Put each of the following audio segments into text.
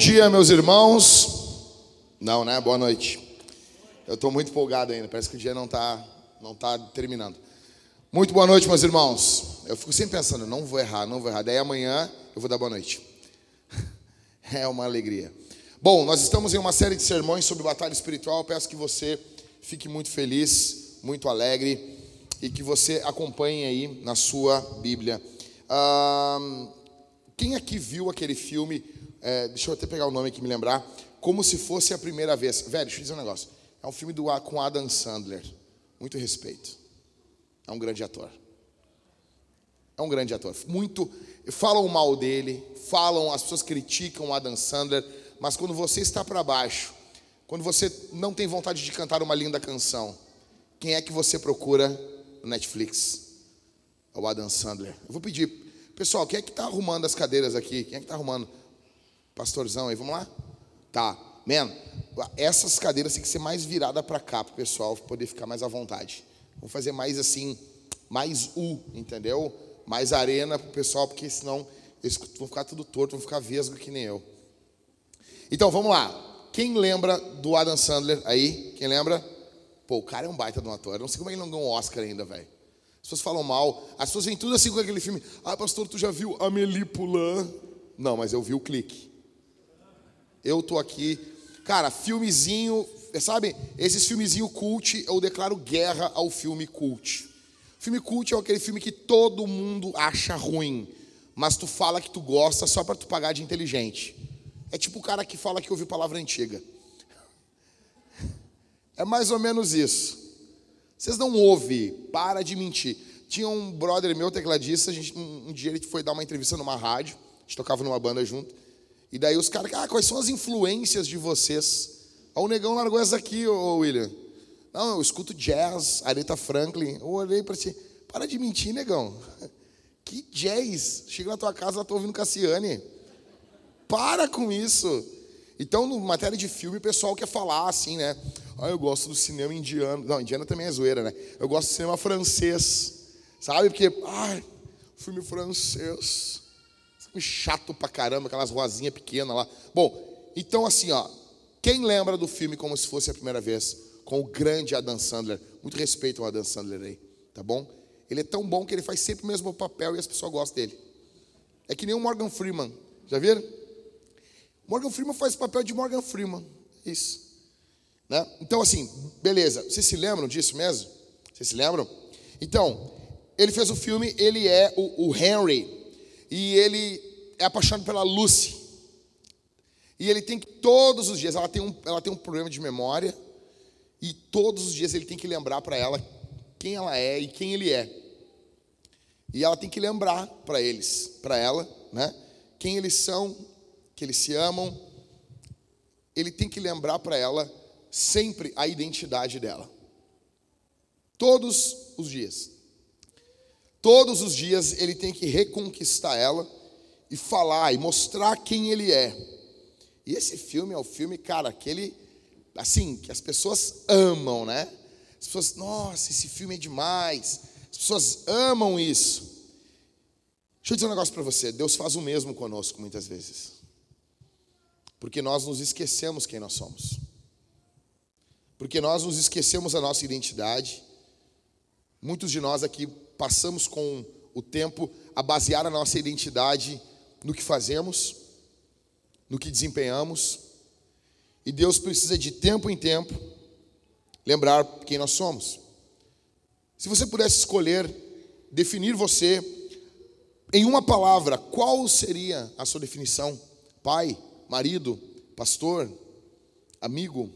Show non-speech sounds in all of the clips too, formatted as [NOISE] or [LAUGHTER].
Dia, meus irmãos. Não, né? Boa noite. Eu estou muito empolgado ainda, parece que o dia não está não tá terminando. Muito boa noite, meus irmãos. Eu fico sempre pensando, não vou errar, não vou errar. Daí amanhã eu vou dar boa noite. [LAUGHS] É uma alegria. Bom, nós estamos em uma série de sermões sobre batalha espiritual. Peço que você fique muito feliz, muito alegre e que você acompanhe aí na sua Bíblia. Ah, quem aqui viu aquele filme? É, deixa eu até pegar o nome aqui me lembrar. Como se fosse a primeira vez. Velho, deixa eu dizer um negócio. É um filme do, com Adam Sandler. Muito respeito. É um grande ator. É um grande ator. Muito. Falam mal dele, falam, as pessoas criticam o Adam Sandler, mas quando você está para baixo, quando você não tem vontade de cantar uma linda canção, quem é que você procura no Netflix? É o Adam Sandler. Eu vou pedir Pessoal, quem é que está arrumando as cadeiras aqui? Quem é que está arrumando? Pastorzão aí, vamos lá? Tá. Man, essas cadeiras têm que ser mais viradas para cá, para o pessoal poder ficar mais à vontade. Vamos fazer mais assim, mais U, entendeu? Mais arena para o pessoal, porque senão eles vão ficar tudo torto, vão ficar vesgo que nem eu. Então, vamos lá. Quem lembra do Adam Sandler aí? Quem lembra? Pô, o cara é um baita de um ator. Eu não sei como ele não ganhou um Oscar ainda, velho. As pessoas falam mal. As pessoas vêm tudo assim com aquele filme. Ah, pastor, tu já viu Amélie Poulain? Não, mas eu vi o clique. Eu tô aqui. Cara, filmezinho, sabe? Esses filmezinho cult, eu declaro guerra ao filme cult. Filme cult é aquele filme que todo mundo acha ruim, mas tu fala que tu gosta só para tu pagar de inteligente. É tipo o cara que fala que ouviu palavra antiga. É mais ou menos isso. Vocês não ouvem, para de mentir. Tinha um brother meu, tecladista, a gente, um, um, dia ele foi dar uma entrevista numa rádio, a gente tocava numa banda junto, e daí os caras, ah, quais são as influências de vocês? Aí o negão largou essa aqui, ô William. Não, eu escuto jazz, Aretha Franklin. Eu olhei para ti, para de mentir, negão. [LAUGHS] Que jazz? Chega na tua casa, tá ouvindo Cassiane. Para com isso. Então, no matéria de filme, o pessoal quer falar assim, né? Ah, eu gosto do cinema indiano. Não, indiano também é zoeira, né? Eu gosto do cinema francês. Sabe? Porque, ai, filme francês. Chato pra caramba, aquelas rosinhas pequenas lá. Bom, então assim, ó. Quem lembra do filme como se fosse a primeira vez? Com o grande Adam Sandler. Muito respeito ao Adam Sandler aí, tá bom? Ele é tão bom que ele faz sempre o mesmo papel e as pessoas gostam dele. É que nem o Morgan Freeman. Já viram? Morgan Freeman faz o papel de Morgan Freeman. Isso. Né? Então, assim, beleza. Vocês se lembram disso mesmo? Vocês se lembram? Então, ele fez o filme, ele é o, o Henry, e ele é apaixonado pela Lucy. E ele tem que, todos os dias, ela tem um, ela tem um problema de memória, e todos os dias ele tem que lembrar para ela quem ela é e quem ele é. E ela tem que lembrar para eles, para ela, né? Quem eles são, que eles se amam. Ele tem que lembrar para ela sempre a identidade dela. Todos os dias. Todos os dias ele tem que reconquistar ela e falar e mostrar quem ele é. E esse filme é o filme, cara, aquele assim, que as pessoas amam, né? As pessoas, nossa, esse filme é demais. As pessoas amam isso. Deixa eu dizer um negócio para você. Deus faz o mesmo conosco muitas vezes. Porque nós nos esquecemos quem nós somos porque nós nos esquecemos da nossa identidade. Muitos de nós aqui passamos com o tempo a basear a nossa identidade no que fazemos, no que desempenhamos. E Deus precisa de tempo em tempo lembrar quem nós somos. Se você pudesse escolher definir você em uma palavra, qual seria a sua definição? Pai, marido, pastor, amigo,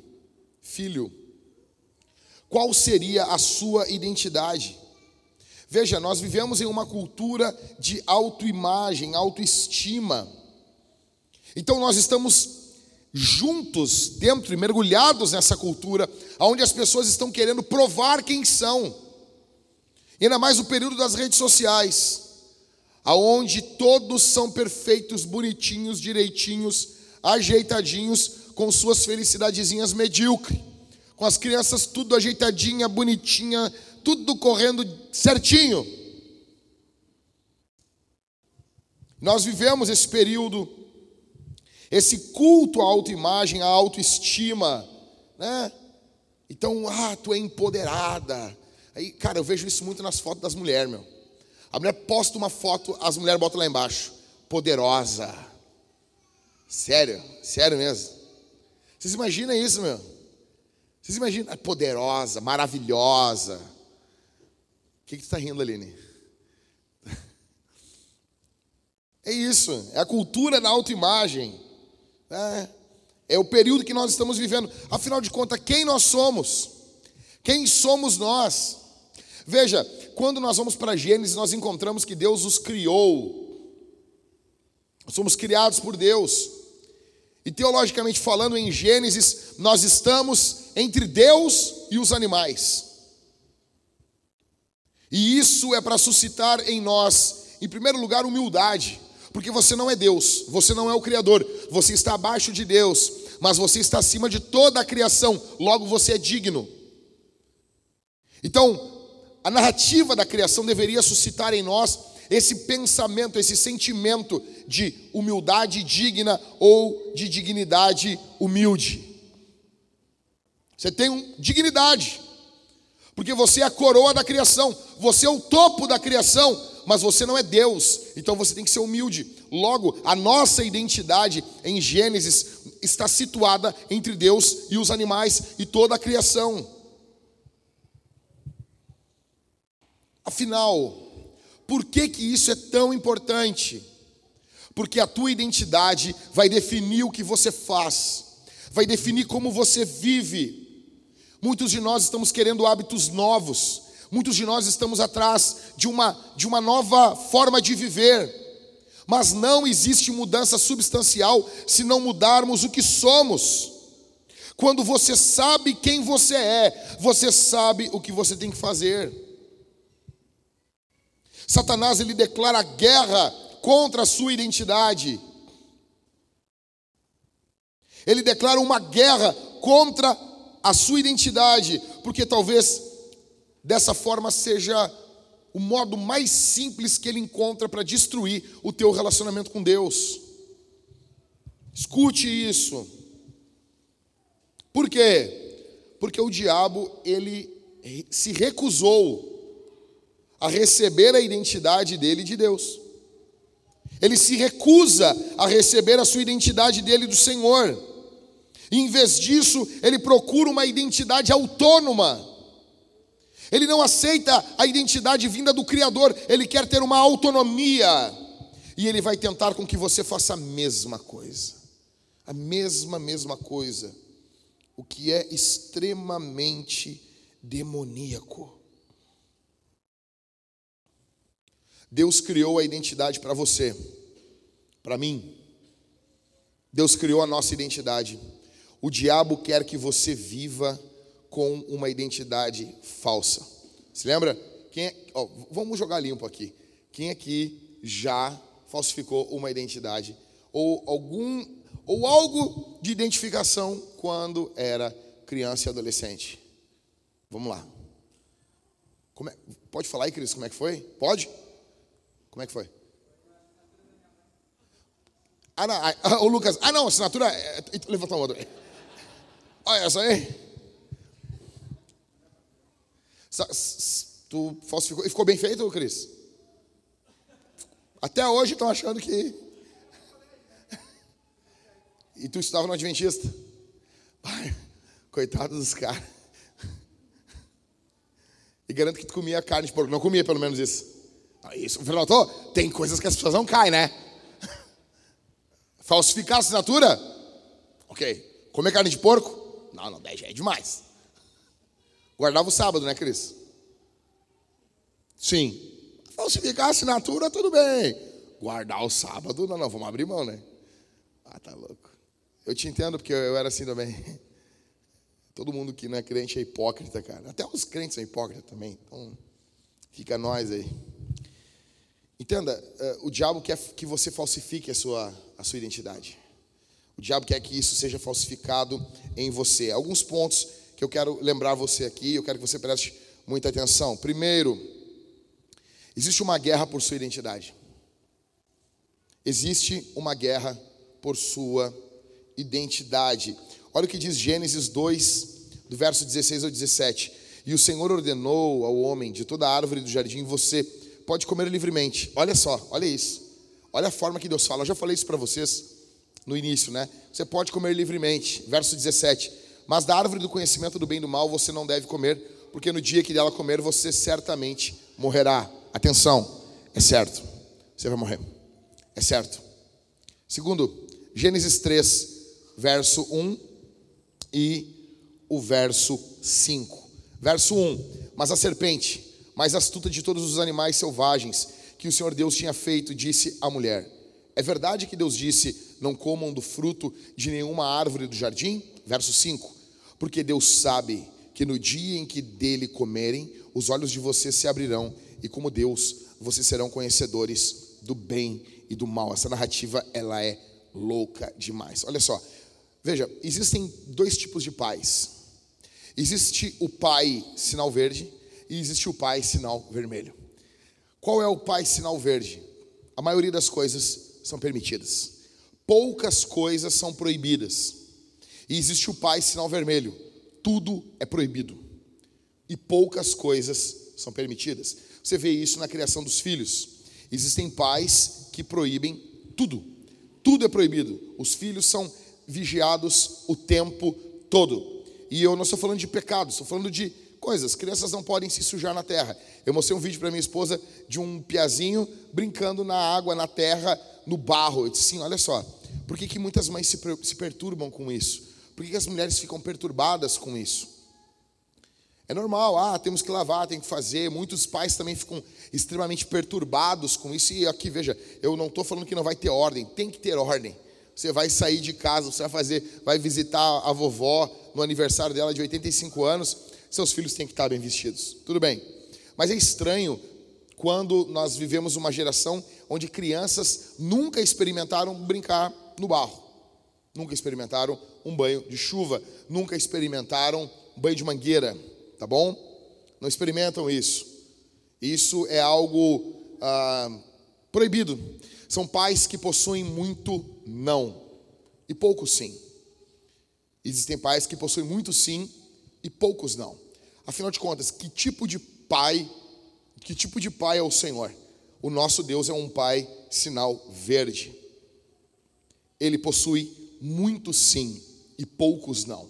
filho, qual seria a sua identidade? Veja, nós vivemos em uma cultura de autoimagem, autoestima. Então nós estamos juntos dentro e mergulhados nessa cultura, onde as pessoas estão querendo provar quem são. E ainda mais no período das redes sociais, aonde todos são perfeitos, bonitinhos, direitinhos, ajeitadinhos, com suas felicidadezinhas medíocres, com as crianças tudo ajeitadinha, bonitinha, tudo correndo certinho. Nós vivemos esse período, esse culto à autoimagem, à autoestima, né? Então, ah, tu é empoderada. Aí, cara, eu vejo isso muito nas fotos das mulheres, meu. A mulher posta uma foto, as mulheres botam lá embaixo, poderosa. Sério, sério mesmo. Vocês imaginam isso, meu? Vocês imaginam? É poderosa, maravilhosa. Que, que tu está rindo, Aline? [LAUGHS] É isso, é a cultura da autoimagem. É, é o período que nós estamos vivendo. Afinal de contas, quem nós somos? Quem somos nós? Veja, quando nós vamos para Gênesis, nós encontramos que Deus os criou. somos criados por Deus. E teologicamente falando, em Gênesis, nós estamos entre Deus e os animais. E isso é para suscitar em nós, em primeiro lugar, humildade. Porque você não é Deus, você não é o Criador, você está abaixo de Deus, mas você está acima de toda a criação, logo você é digno. Então, a narrativa da criação deveria suscitar em nós esse pensamento, esse sentimento de humildade digna ou de dignidade humilde. Você tem um, dignidade, porque você é a coroa da criação, você é o topo da criação, mas você não é Deus, então você tem que ser humilde. Logo, a nossa identidade em Gênesis está situada entre Deus e os animais e toda a criação. Afinal, por que que isso é tão importante? Porque a tua identidade vai definir o que você faz, vai definir como você vive. Muitos de nós estamos querendo hábitos novos, Muitos de nós estamos atrás de uma, de uma nova forma de viver, mas não existe mudança substancial se não mudarmos o que somos. Quando você sabe quem você é, você sabe o que você tem que fazer. Satanás ele declara guerra contra a sua identidade. Ele declara uma guerra contra a sua identidade, porque talvez dessa forma seja o modo mais simples que ele encontra para destruir o teu relacionamento com Deus. Escute isso. Por quê? Porque o diabo ele se recusou a receber a identidade dele de Deus. Ele se recusa a receber a sua identidade dele do Senhor. Em vez disso, ele procura uma identidade autônoma ele não aceita a identidade vinda do Criador, ele quer ter uma autonomia. E ele vai tentar com que você faça a mesma coisa. A mesma, mesma coisa. O que é extremamente demoníaco. Deus criou a identidade para você, para mim. Deus criou a nossa identidade. O diabo quer que você viva com uma identidade falsa. Se lembra? Quem é, ó, vamos jogar limpo aqui. Quem aqui já falsificou uma identidade ou algum ou algo de identificação quando era criança e adolescente? Vamos lá. É, pode falar aí, Cris, como é que foi? Pode? Como é que foi? Ah, não, ah, [LAUGHS] o Lucas, ah não, assinatura, é, é, levantou uma outra. Olha essa aí. Tu falsificou. E ficou bem feito, Cris? Até hoje estão achando que. E tu estava no Adventista? Pai, coitado dos caras. E garanto que tu comia carne de porco. Não comia, pelo menos isso. Isso, Fernando, tem coisas que as pessoas não caem, né? Falsificar a assinatura? Ok. Comer carne de porco? Não, não, já é demais. Guardava o sábado, né, Cris? Sim. Falsificar a assinatura, tudo bem. Guardar o sábado, não, não, vamos abrir mão, né? Ah, tá louco. Eu te entendo, porque eu era assim também. Todo mundo que não é crente é hipócrita, cara. Até os crentes são hipócritas também. Então, fica nós aí. Entenda, eh, o diabo quer que você falsifique a sua, a sua identidade. O diabo quer que isso seja falsificado em você. Alguns pontos que eu quero lembrar você aqui, eu quero que você preste muita atenção. Primeiro, existe uma guerra por sua identidade. Existe uma guerra por sua identidade. Olha o que diz Gênesis 2, do verso 16 ao 17. E o Senhor ordenou ao homem de toda a árvore do jardim: você pode comer livremente. Olha só, olha isso. Olha a forma que Deus fala. Eu já falei isso para vocês no início, né? Você pode comer livremente. Verso 17. Mas da árvore do conhecimento do bem e do mal você não deve comer, porque no dia que dela comer você certamente morrerá. Atenção, é certo. Você vai morrer. É certo. Segundo, Gênesis 3, verso 1 e o verso 5. Verso 1: Mas a serpente, mais astuta de todos os animais selvagens que o Senhor Deus tinha feito, disse à mulher: É verdade que Deus disse: Não comam do fruto de nenhuma árvore do jardim? Verso 5: Porque Deus sabe que no dia em que dele comerem, os olhos de vocês se abrirão, e como Deus, vocês serão conhecedores do bem e do mal. Essa narrativa, ela é louca demais. Olha só, veja, existem dois tipos de pais. Existe o pai sinal verde e existe o pai sinal vermelho. Qual é o pai sinal verde? A maioria das coisas são permitidas. Poucas coisas são proibidas. E existe o pai sinal vermelho. Tudo é proibido. E poucas coisas são permitidas. Você vê isso na criação dos filhos. Existem pais que proíbem tudo. Tudo é proibido. Os filhos são vigiados o tempo todo. E eu não estou falando de pecado, estou falando de coisas. Crianças não podem se sujar na terra. Eu mostrei um vídeo para minha esposa de um piazinho brincando na água, na terra, no barro. Eu disse sim, olha só. Por que, que muitas mães se, se perturbam com isso? Por que, que as mulheres ficam perturbadas com isso? É normal, ah, temos que lavar, tem que fazer. Muitos pais também ficam extremamente perturbados com isso. E aqui, veja, eu não estou falando que não vai ter ordem, tem que ter ordem. Você vai sair de casa, você vai fazer, vai visitar a vovó no aniversário dela de 85 anos, seus filhos têm que estar bem vestidos. Tudo bem. Mas é estranho quando nós vivemos uma geração onde crianças nunca experimentaram brincar no barro. Nunca experimentaram um banho de chuva, nunca experimentaram um banho de mangueira tá bom? Não experimentam isso. Isso é algo ah, proibido. São pais que possuem muito não e poucos sim. Existem pais que possuem muito sim e poucos não. Afinal de contas, que tipo de pai, que tipo de pai é o Senhor? O nosso Deus é um pai sinal verde. Ele possui muito sim e poucos não.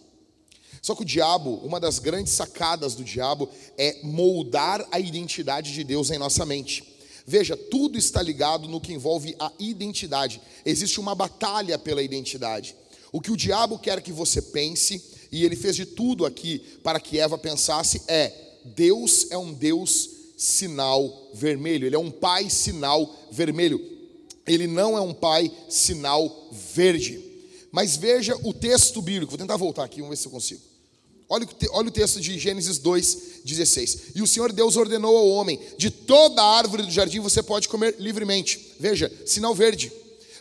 Só que o diabo, uma das grandes sacadas do diabo é moldar a identidade de Deus em nossa mente. Veja, tudo está ligado no que envolve a identidade. Existe uma batalha pela identidade. O que o diabo quer que você pense, e ele fez de tudo aqui para que Eva pensasse, é: Deus é um Deus sinal vermelho, ele é um pai sinal vermelho, ele não é um pai sinal verde. Mas veja o texto bíblico, vou tentar voltar aqui, vamos ver se eu consigo. Olha, olha o texto de Gênesis 2, 16. E o Senhor Deus ordenou ao homem: de toda a árvore do jardim você pode comer livremente. Veja, sinal verde.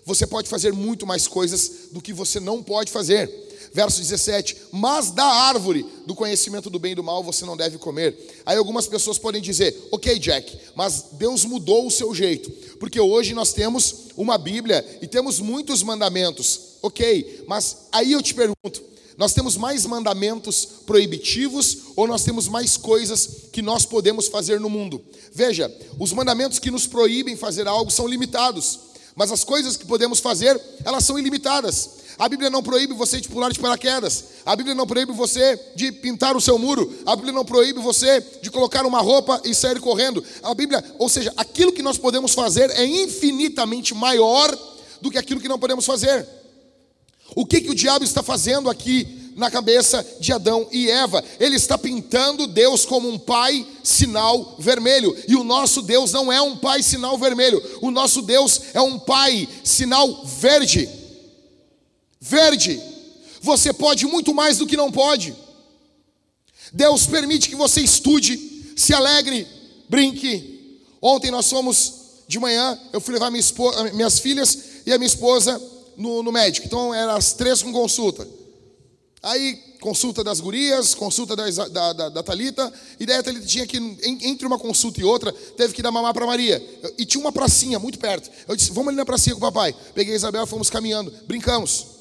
Você pode fazer muito mais coisas do que você não pode fazer. Verso 17: Mas da árvore do conhecimento do bem e do mal você não deve comer. Aí algumas pessoas podem dizer: Ok, Jack, mas Deus mudou o seu jeito, porque hoje nós temos uma Bíblia e temos muitos mandamentos. Ok, mas aí eu te pergunto: nós temos mais mandamentos proibitivos ou nós temos mais coisas que nós podemos fazer no mundo? Veja, os mandamentos que nos proíbem fazer algo são limitados, mas as coisas que podemos fazer, elas são ilimitadas. A Bíblia não proíbe você de pular de paraquedas. A Bíblia não proíbe você de pintar o seu muro. A Bíblia não proíbe você de colocar uma roupa e sair correndo. A Bíblia, ou seja, aquilo que nós podemos fazer é infinitamente maior do que aquilo que não podemos fazer. O que, que o diabo está fazendo aqui na cabeça de Adão e Eva? Ele está pintando Deus como um pai sinal vermelho. E o nosso Deus não é um pai sinal vermelho. O nosso Deus é um pai sinal verde. Verde. Você pode muito mais do que não pode. Deus permite que você estude, se alegre, brinque. Ontem nós fomos de manhã, eu fui levar minha esposa, minhas filhas e a minha esposa no, no médico. Então, eram as três com consulta. Aí consulta das gurias, consulta da, da, da, da Thalita, e daí a Thalita tinha que, entre uma consulta e outra, teve que dar mamar para Maria. E tinha uma pracinha muito perto. Eu disse, vamos ali na pracinha com o papai. Peguei a Isabel, fomos caminhando, brincamos.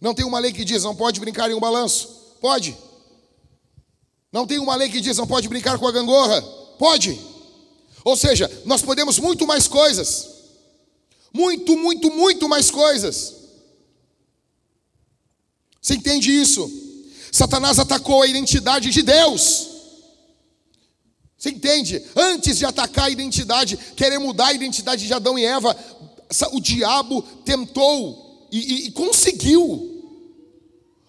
Não tem uma lei que diz, não pode brincar em um balanço. Pode. Não tem uma lei que diz, não pode brincar com a gangorra. Pode. Ou seja, nós podemos muito mais coisas. Muito, muito, muito mais coisas. Você entende isso? Satanás atacou a identidade de Deus. Você entende? Antes de atacar a identidade, querer mudar a identidade de Adão e Eva, o diabo tentou e, e, e conseguiu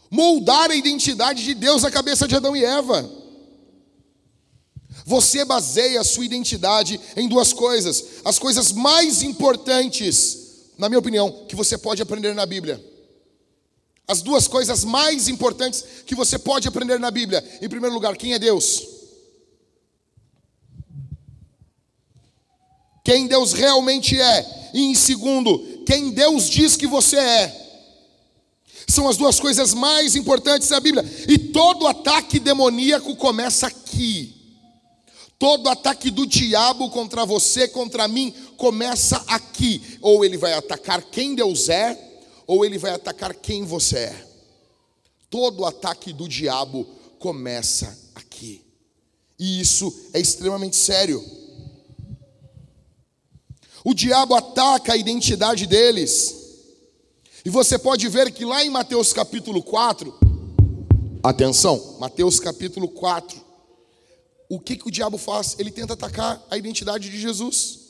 moldar a identidade de Deus na cabeça de Adão e Eva. Você baseia a sua identidade em duas coisas, as coisas mais importantes, na minha opinião, que você pode aprender na Bíblia. As duas coisas mais importantes que você pode aprender na Bíblia. Em primeiro lugar, quem é Deus? Quem Deus realmente é. E em segundo, quem Deus diz que você é. São as duas coisas mais importantes da Bíblia. E todo ataque demoníaco começa aqui. Todo ataque do diabo contra você, contra mim, começa aqui. Ou ele vai atacar quem Deus é, ou ele vai atacar quem você é. Todo ataque do diabo começa aqui. E isso é extremamente sério. O diabo ataca a identidade deles. E você pode ver que lá em Mateus capítulo 4, atenção, Mateus capítulo 4, o que, que o diabo faz? Ele tenta atacar a identidade de Jesus.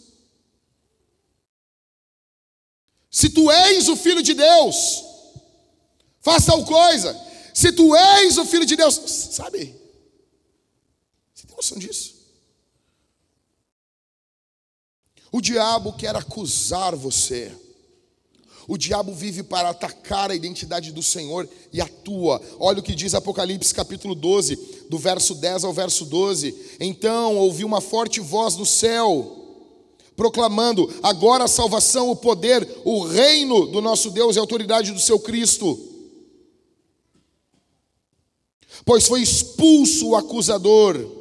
Se tu és o filho de Deus, faça tal coisa. Se tu és o filho de Deus, sabe? Você tem noção disso? O diabo quer acusar você. O diabo vive para atacar a identidade do Senhor e atua. Olha o que diz Apocalipse capítulo 12, do verso 10 ao verso 12. Então ouvi uma forte voz no céu proclamando agora a salvação, o poder, o reino do nosso Deus e a autoridade do seu Cristo. Pois foi expulso o acusador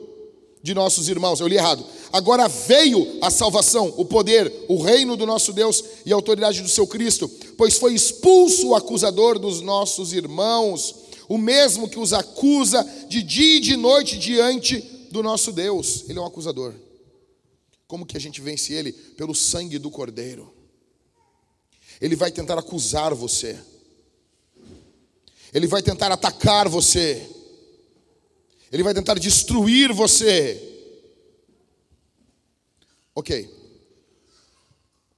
de nossos irmãos. Eu li errado. Agora veio a salvação, o poder, o reino do nosso Deus e a autoridade do seu Cristo, pois foi expulso o acusador dos nossos irmãos, o mesmo que os acusa de dia e de noite diante do nosso Deus. Ele é um acusador. Como que a gente vence ele? Pelo sangue do Cordeiro. Ele vai tentar acusar você. Ele vai tentar atacar você. Ele vai tentar destruir você. Ok.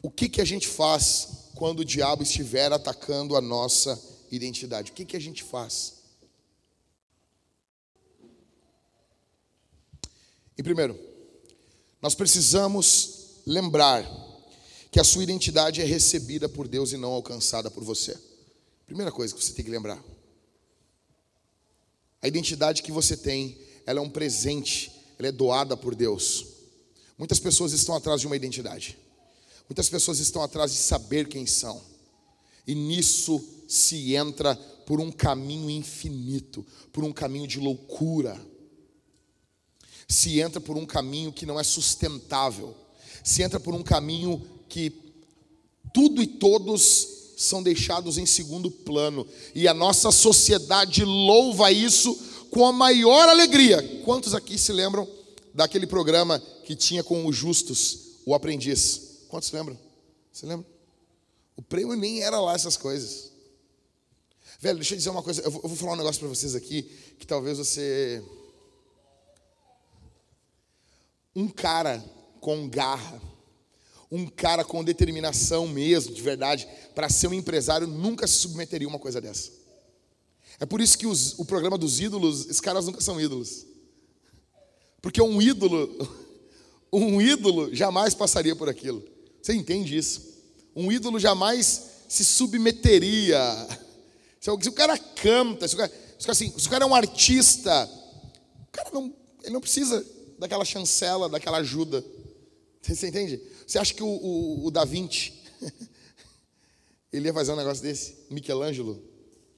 O que, que a gente faz quando o diabo estiver atacando a nossa identidade? O que, que a gente faz? Em primeiro, nós precisamos lembrar que a sua identidade é recebida por Deus e não alcançada por você. Primeira coisa que você tem que lembrar. A identidade que você tem, ela é um presente, ela é doada por Deus. Muitas pessoas estão atrás de uma identidade. Muitas pessoas estão atrás de saber quem são. E nisso se entra por um caminho infinito, por um caminho de loucura se entra por um caminho que não é sustentável, se entra por um caminho que tudo e todos são deixados em segundo plano, e a nossa sociedade louva isso com a maior alegria. Quantos aqui se lembram daquele programa que tinha com os justos, o aprendiz? Quantos lembram? Você lembra? O prêmio nem era lá essas coisas. Velho, deixa eu dizer uma coisa, eu vou, eu vou falar um negócio para vocês aqui que talvez você um cara com garra, um cara com determinação mesmo, de verdade, para ser um empresário, nunca se submeteria a uma coisa dessa. É por isso que os, o programa dos ídolos, esses caras nunca são ídolos. Porque um ídolo, [LAUGHS] um ídolo jamais passaria por aquilo. Você entende isso? Um ídolo jamais se submeteria. [LAUGHS] Se o cara canta, se o cara, se assim, se o cara é um artista, o cara não, ele não precisa daquela chancela, daquela ajuda. [LAUGHS] Você entende? Você acha que o, o, o Da Vinci, [LAUGHS] ele ia fazer um negócio desse? Michelangelo?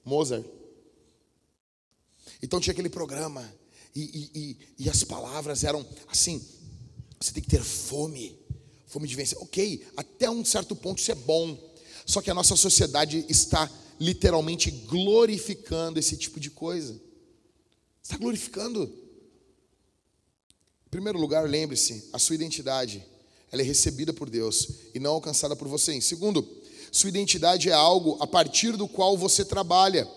Mozart? Então tinha aquele programa, e, e, e, e as palavras eram assim: você tem que ter fome, fome de vencer. Ok, até um certo ponto isso é bom, só que a nossa sociedade está literalmente glorificando esse tipo de coisa. Está glorificando. Em primeiro lugar, lembre-se, a sua identidade, ela é recebida por Deus e não alcançada por você. Em segundo, sua identidade é algo a partir do qual você trabalha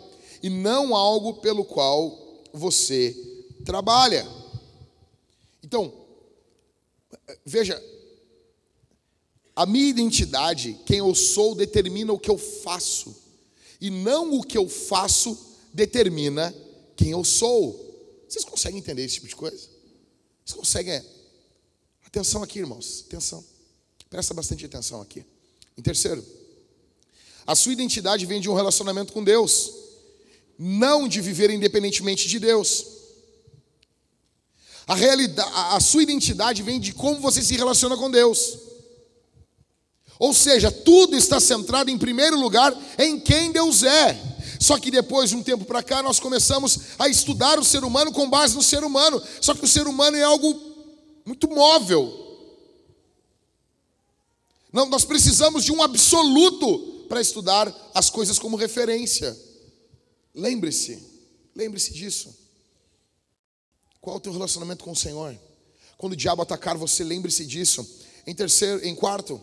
e não algo pelo qual você trabalha. Então, veja, a minha identidade, quem eu sou, determina o que eu faço, e não o que eu faço determina quem eu sou. Vocês conseguem entender esse tipo de coisa? Vocês conseguem? Atenção aqui, irmãos, atenção. Presta bastante atenção aqui. Em terceiro, a sua identidade vem de um relacionamento com Deus, não de viver independentemente de Deus. A, realidade, a sua identidade vem de como você se relaciona com Deus. Ou seja, tudo está centrado em primeiro lugar em quem Deus é. Só que depois de um tempo para cá, nós começamos a estudar o ser humano com base no ser humano. Só que o ser humano é algo muito móvel. Não, nós precisamos de um absoluto para estudar as coisas como referência. Lembre-se, lembre-se disso. Qual é o teu relacionamento com o Senhor? Quando o diabo atacar você, lembre-se disso. Em terceiro, em quarto,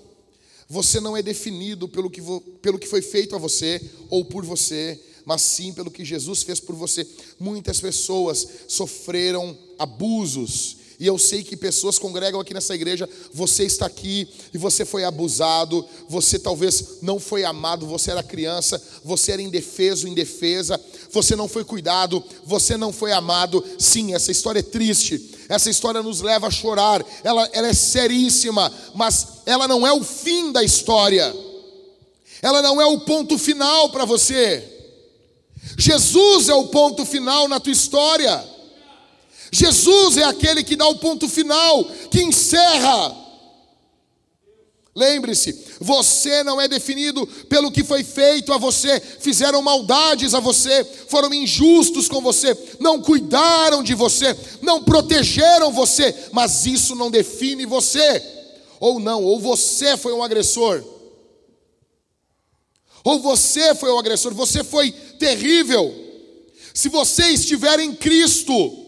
você não é definido pelo que, pelo que foi feito a você ou por você, mas sim pelo que Jesus fez por você. Muitas pessoas sofreram abusos, e eu sei que pessoas congregam aqui nessa igreja, você está aqui e você foi abusado, você talvez não foi amado, você era criança, você era indefeso, indefesa, você não foi cuidado, você não foi amado. Sim, essa história é triste, essa história nos leva a chorar, ela, ela é seríssima, mas ela não é o fim da história, ela não é o ponto final para você. Jesus é o ponto final na tua história. Jesus é aquele que dá o ponto final, que encerra. Lembre-se, você não é definido pelo que foi feito a você, fizeram maldades a você, foram injustos com você, não cuidaram de você, não protegeram você, mas isso não define você. Ou não, ou você foi um agressor. Ou você foi um agressor, você foi terrível. Se você estiver em Cristo,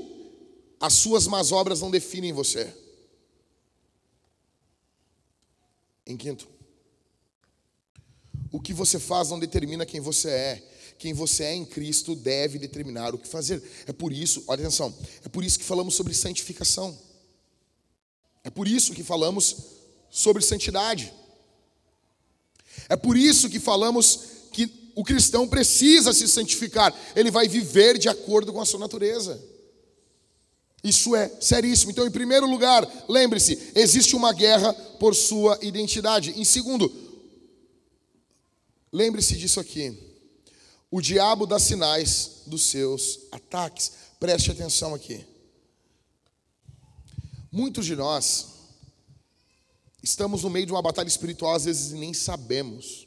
as suas más obras não definem você. Em quinto, o que você faz não determina quem você é. Quem você é em Cristo deve determinar o que fazer. É por isso, olha atenção, é por isso que falamos sobre santificação. É por isso que falamos sobre santidade. É por isso que falamos que o cristão precisa se santificar, ele vai viver de acordo com a sua natureza. Isso é seríssimo. Então, em primeiro lugar, lembre-se: existe uma guerra por sua identidade. Em segundo, lembre-se disso aqui: o diabo dá sinais dos seus ataques. Preste atenção aqui. Muitos de nós estamos no meio de uma batalha espiritual, às vezes nem sabemos.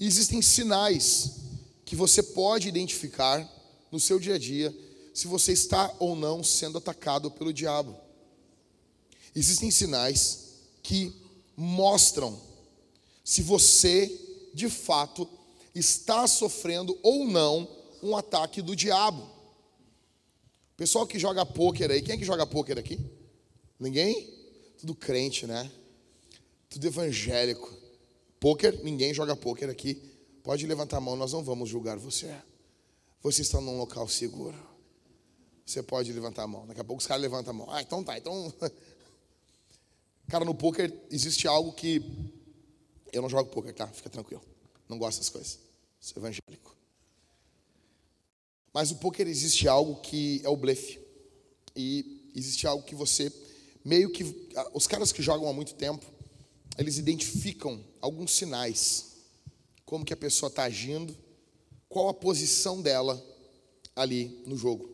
E existem sinais que você pode identificar no seu dia a dia se você está ou não sendo atacado pelo diabo. Existem sinais que mostram se você, de fato, está sofrendo ou não um ataque do diabo. Pessoal que joga pôquer aí, quem é que joga pôquer aqui? Ninguém? Tudo crente, né? Tudo evangélico. Pôquer, ninguém joga pôquer aqui. Pode levantar a mão, nós não vamos julgar você. Você está num local seguro. Você pode levantar a mão. Daqui a pouco os caras levantam a mão. Ah, então tá. Então. [LAUGHS] Cara, no poker existe algo que. Eu não jogo poker, tá? Fica tranquilo. Não gosto dessas coisas. Sou evangélico. Mas no poker existe algo que é o blefe. E existe algo que você. Meio que. Os caras que jogam há muito tempo, eles identificam alguns sinais. Como que a pessoa está agindo, qual a posição dela ali no jogo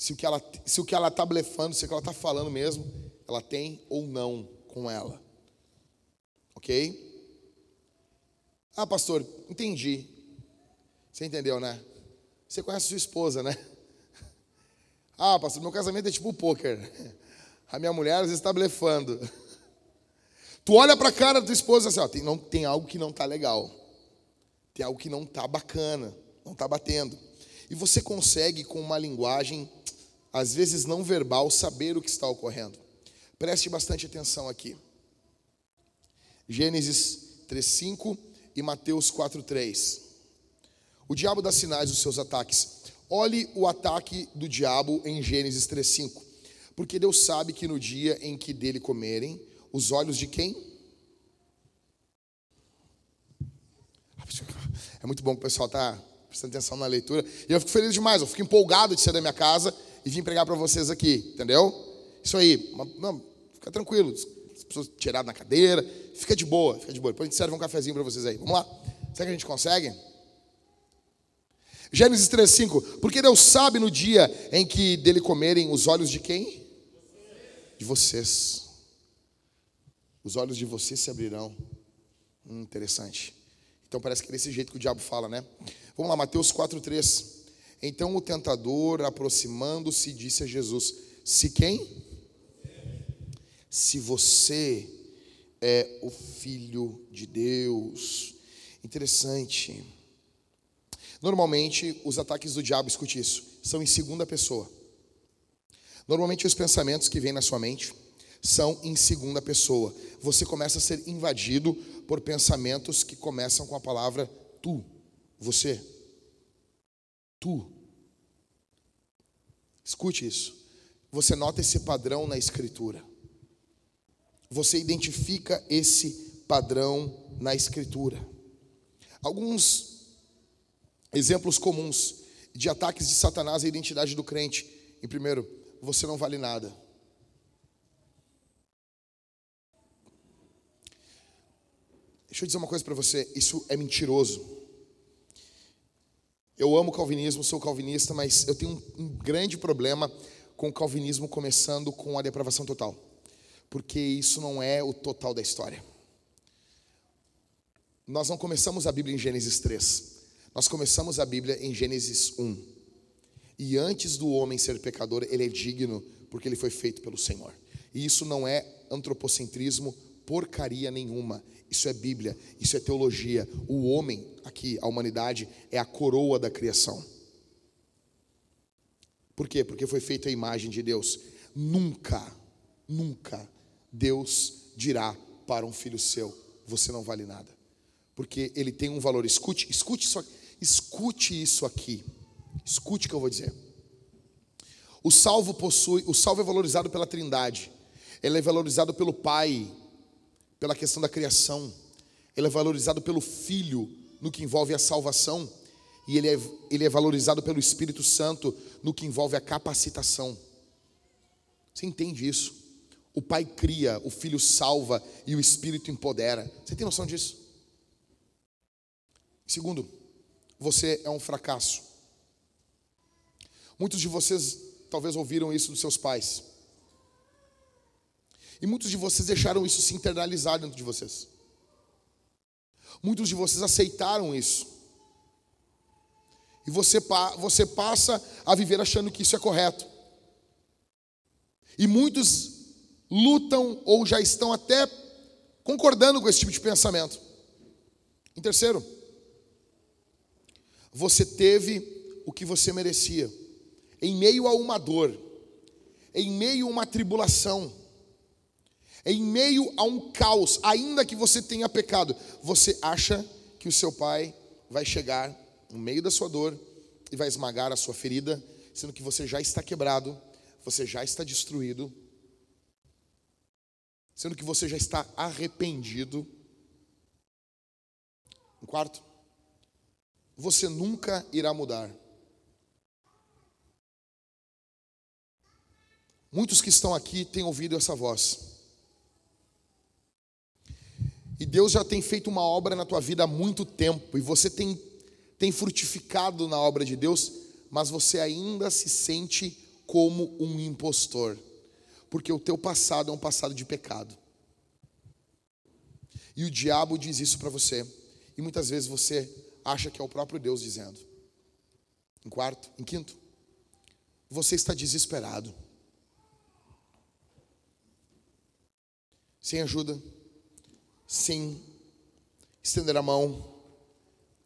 se o que ela se o que ela está blefando, se o que ela está falando mesmo, ela tem ou não com ela. Ok? Ah, pastor, entendi. Você entendeu, né? Você conhece sua esposa, né? [LAUGHS] Ah, pastor, meu casamento é tipo poker. [LAUGHS] A minha mulher às vezes está blefando. [LAUGHS] Tu olha para a cara da tua esposa assim, ó, tem, não, tem algo que não está legal. Tem algo que não está bacana, não está batendo. E você consegue, com uma linguagem, às vezes não verbal, saber o que está ocorrendo. Preste bastante atenção aqui. Gênesis 3,5 e Mateus 4,3. O diabo dá sinais dos seus ataques. Olhe o ataque do diabo em Gênesis 3:5. Porque Deus sabe que no dia em que dele comerem, os olhos de quem? É muito bom que o pessoal está prestando atenção na leitura. E eu fico feliz demais, eu fico empolgado de sair da minha casa e vim pregar para vocês aqui, entendeu? Isso aí, não, fica tranquilo, as pessoas tiradas na cadeira, fica de boa, fica de boa. Depois a gente serve um cafezinho para vocês aí. Vamos lá? Será que a gente consegue? Gênesis 3,5. Porque Deus sabe no dia em que dele comerem os olhos de quem? De vocês. Os olhos de vocês se abrirão. Hum, interessante. Então parece que é desse jeito que o diabo fala, né? Vamos lá, Mateus 4,3. Então o tentador, aproximando-se, disse a Jesus: Se quem? Se você é o filho de Deus. Interessante. Normalmente, os ataques do diabo, escute isso, são em segunda pessoa. Normalmente, os pensamentos que vêm na sua mente são em segunda pessoa. Você começa a ser invadido por pensamentos que começam com a palavra tu, você. Tu. Escute isso. Você nota esse padrão na escritura. Você identifica esse padrão na escritura. Alguns Exemplos comuns de ataques de Satanás à identidade do crente. Em primeiro, você não vale nada. Deixa eu dizer uma coisa para você, isso é mentiroso. Eu amo calvinismo, sou calvinista, mas eu tenho um, um grande problema com o calvinismo começando com a depravação total. Porque isso não é o total da história. Nós não começamos a Bíblia em Gênesis 3. Nós começamos a Bíblia em Gênesis 1. E antes do homem ser pecador, ele é digno porque ele foi feito pelo Senhor. E isso não é antropocentrismo, porcaria nenhuma. Isso é Bíblia, isso é teologia. O homem, aqui, a humanidade, é a coroa da criação. Por quê? Porque foi feito a imagem de Deus. Nunca, nunca Deus dirá para um filho seu: você não vale nada. Porque ele tem um valor. Escute, escute isso. Escute isso aqui. Escute o que eu vou dizer. O salvo possui, o salvo é valorizado pela Trindade. Ele é valorizado pelo Pai, pela questão da criação. Ele é valorizado pelo Filho, no que envolve a salvação. E ele é, ele é valorizado pelo Espírito Santo, no que envolve a capacitação. Você entende isso? O Pai cria, o Filho salva e o Espírito empodera. Você tem noção disso? Segundo, você é um fracasso. Muitos de vocês talvez ouviram isso dos seus pais. E muitos de vocês deixaram isso se internalizar dentro de vocês. Muitos de vocês aceitaram isso. E você, você passa a viver achando que isso é correto. E muitos lutam ou já estão até concordando com esse tipo de pensamento. Em terceiro, você teve o que você merecia, em meio a uma dor, em meio a uma tribulação, em meio a um caos, ainda que você tenha pecado, você acha que o seu pai vai chegar no meio da sua dor e vai esmagar a sua ferida, sendo que você já está quebrado, você já está destruído, sendo que você já está arrependido. Um quarto, você nunca irá mudar. Muitos que estão aqui têm ouvido essa voz. E Deus já tem feito uma obra na tua vida há muito tempo, e você tem, tem frutificado na obra de Deus, mas você ainda se sente como um impostor, porque o teu passado é um passado de pecado. E o diabo diz isso para você, e muitas vezes você acha que é o próprio Deus dizendo. Em quarto, em quinto, você está desesperado. Sem ajuda, sem estender a mão,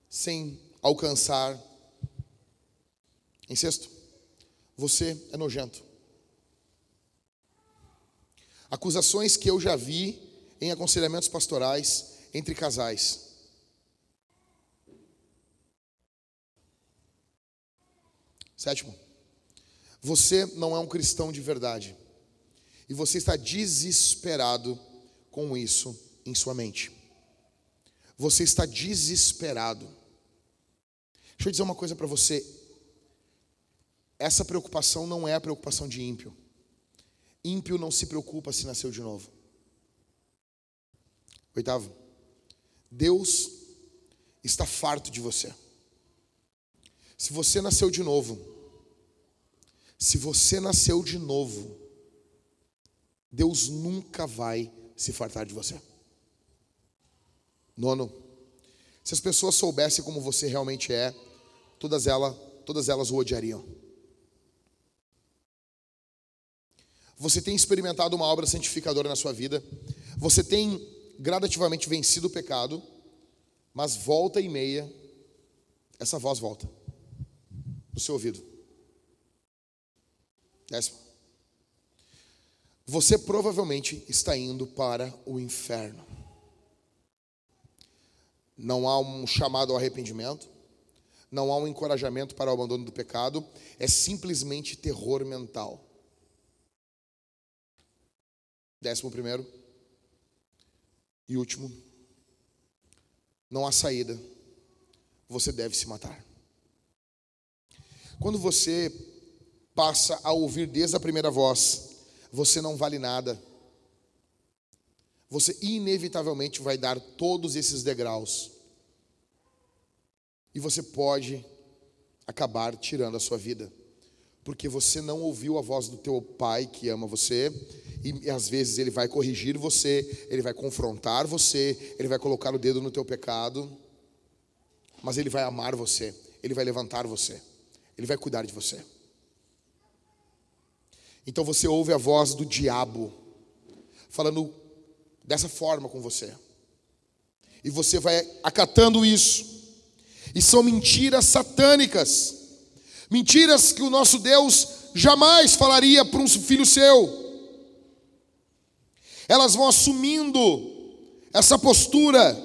sem alcançar. Em sexto, você é nojento. Acusações que eu já vi em aconselhamentos pastorais entre casais. Sétimo, você não é um cristão de verdade. E você está desesperado com isso em sua mente. Você está desesperado. Deixa eu dizer uma coisa para você. Essa preocupação não é a preocupação de ímpio. Ímpio não se preocupa se nasceu de novo. Oitavo, Deus está farto de você. Se você nasceu de novo, se você nasceu de novo, Deus nunca vai se fartar de você. Nono, se as pessoas soubessem como você realmente é, todas elas, todas elas o odiariam. Você tem experimentado uma obra santificadora na sua vida, você tem gradativamente vencido o pecado, mas volta e meia, essa voz volta no seu ouvido. Décimo. Você provavelmente está indo para o inferno. Não há um chamado ao arrependimento, não há um encorajamento para o abandono do pecado, é simplesmente terror mental. Décimo primeiro. E último, não há saída, você deve se matar. Quando você passa a ouvir desde a primeira voz, você não vale nada, você inevitavelmente vai dar todos esses degraus, e você pode acabar tirando a sua vida, porque você não ouviu a voz do teu pai que ama você, e, às vezes ele vai corrigir você, ele vai confrontar você, ele vai colocar o dedo no teu pecado, mas ele vai amar você, ele vai levantar você, ele vai cuidar de você. Então você ouve a voz do diabo falando dessa forma com você. E você vai acatando isso. E são mentiras satânicas. Mentiras que o nosso Deus jamais falaria para um filho seu elas vão assumindo essa postura,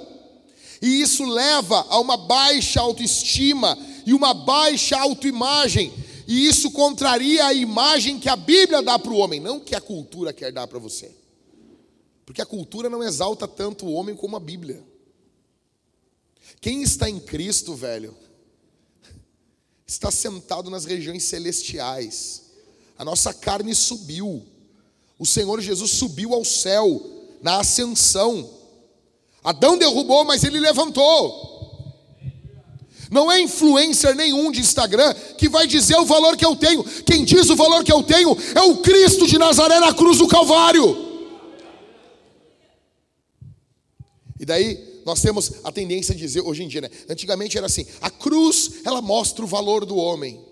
e isso leva a uma baixa autoestima e uma baixa autoimagem, e isso contraria a imagem que a Bíblia dá para o homem, não que a cultura quer dar para você, porque a cultura não exalta tanto o homem como a Bíblia. Quem está em Cristo, velho, está sentado nas regiões celestiais, a nossa carne subiu. O Senhor Jesus subiu ao céu na ascensão. Adão derrubou, mas ele levantou. Não é influencer nenhum de Instagram que vai dizer o valor que eu tenho. Quem diz o valor que eu tenho é o Cristo de Nazaré na cruz do Calvário. E daí nós temos a tendência a dizer hoje em dia, né? Antigamente era assim: a cruz ela mostra o valor do homem.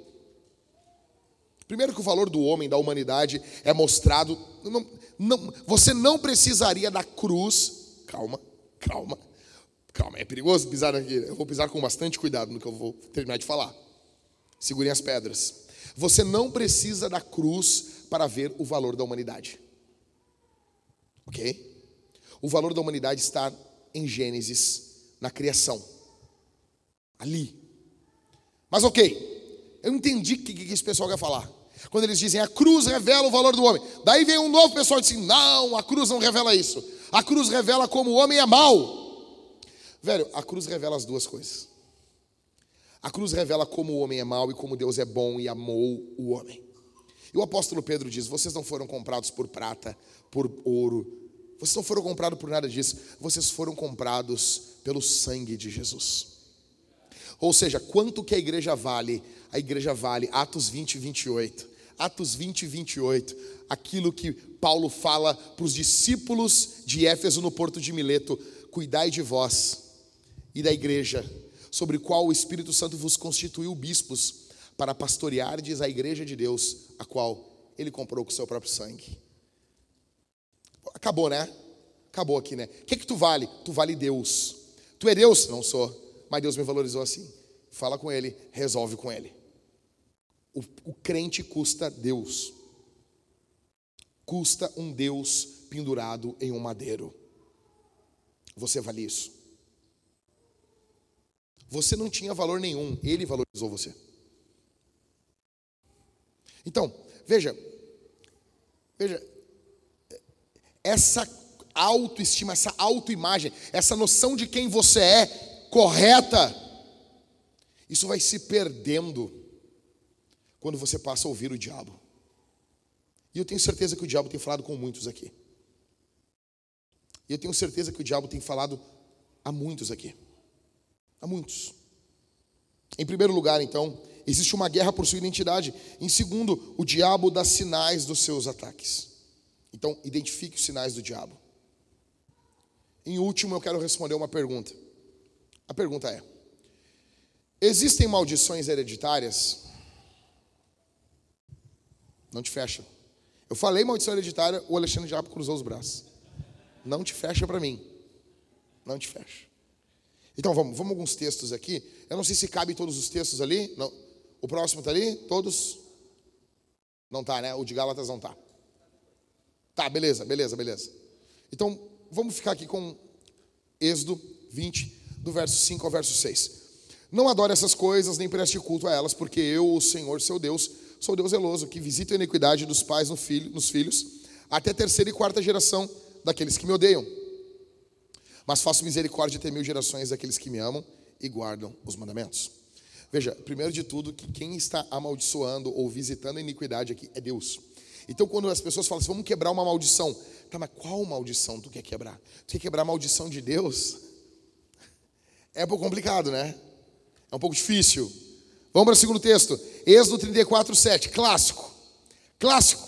Primeiro que o valor do homem, da humanidade, é mostrado. Não, não, você não precisaria da cruz. Calma, calma, calma. É perigoso pisar aqui. Eu vou pisar com bastante cuidado no que eu vou terminar de falar. Segurem as pedras. Você não precisa da cruz para ver o valor da humanidade. Ok? O valor da humanidade está em Gênesis, na criação. Ali. Mas ok, eu entendi o que, que esse pessoal quer falar. Quando eles dizem a cruz revela o valor do homem. Daí vem um novo pessoal e diz assim, não, a cruz não revela isso. A cruz revela como o homem é mau. Velho, a cruz revela as duas coisas. A cruz revela como o homem é mau e como Deus é bom e amou o homem. E o apóstolo Pedro diz: Vocês não foram comprados por prata, por ouro, vocês não foram comprados por nada disso, vocês foram comprados pelo sangue de Jesus. Ou seja, quanto que a igreja vale? A igreja vale, Atos 20, 28. Atos 20, 28. Aquilo que Paulo fala para os discípulos de Éfeso no porto de Mileto: cuidai de vós e da igreja, sobre qual o Espírito Santo vos constituiu bispos, para pastoreardes a igreja de Deus, a qual ele comprou com o seu próprio sangue. Acabou, né? Acabou aqui, né? O que, que tu vale? Tu vale Deus. Tu é Deus? Não sou, mas Deus me valorizou assim. Fala com ele, resolve com ele. O, o crente custa Deus. Custa um Deus pendurado em um madeiro. Você vale isso. Você não tinha valor nenhum, ele valorizou você. Então, veja, veja, essa autoestima, essa autoimagem, essa noção de quem você é correta, isso vai se perdendo quando você passa a ouvir o diabo. E eu tenho certeza que o diabo tem falado com muitos aqui. E eu tenho certeza que o diabo tem falado a muitos aqui. A muitos. Em primeiro lugar, então, existe uma guerra por sua identidade. Em segundo, o diabo dá sinais dos seus ataques. Então, identifique os sinais do diabo. Em último, eu quero responder uma pergunta. A pergunta é: existem maldições hereditárias? Não te fecha. Eu falei maldição hereditária, o Alexandre Diabo cruzou os braços. Não te fecha para mim. Não te fecha. Então vamos, vamos alguns textos aqui. Eu não sei se cabe todos os textos ali. Não. O próximo está ali? Todos? Não tá, né? O de Gálatas não tá. Tá, beleza, beleza, beleza. Então, vamos ficar aqui com Êxodo 20, do verso 5 ao verso 6. Não adore essas coisas, nem preste culto a elas, porque eu, o Senhor, seu Deus, sou Deus zeloso, que visita a iniquidade dos pais no filho, nos filhos, até terceira e quarta geração daqueles que me odeiam. Mas faço misericórdia até mil gerações daqueles que me amam e guardam os mandamentos. Veja, primeiro de tudo, que quem está amaldiçoando ou visitando a iniquidade aqui é Deus. Então, quando as pessoas falam assim, vamos quebrar uma maldição, tá, mas qual maldição tu quer quebrar? Tu quer quebrar a maldição de Deus? É um pouco complicado, né? É um pouco difícil. Vamos para o segundo texto. Êxodo 34, 7. Clássico. Clássico.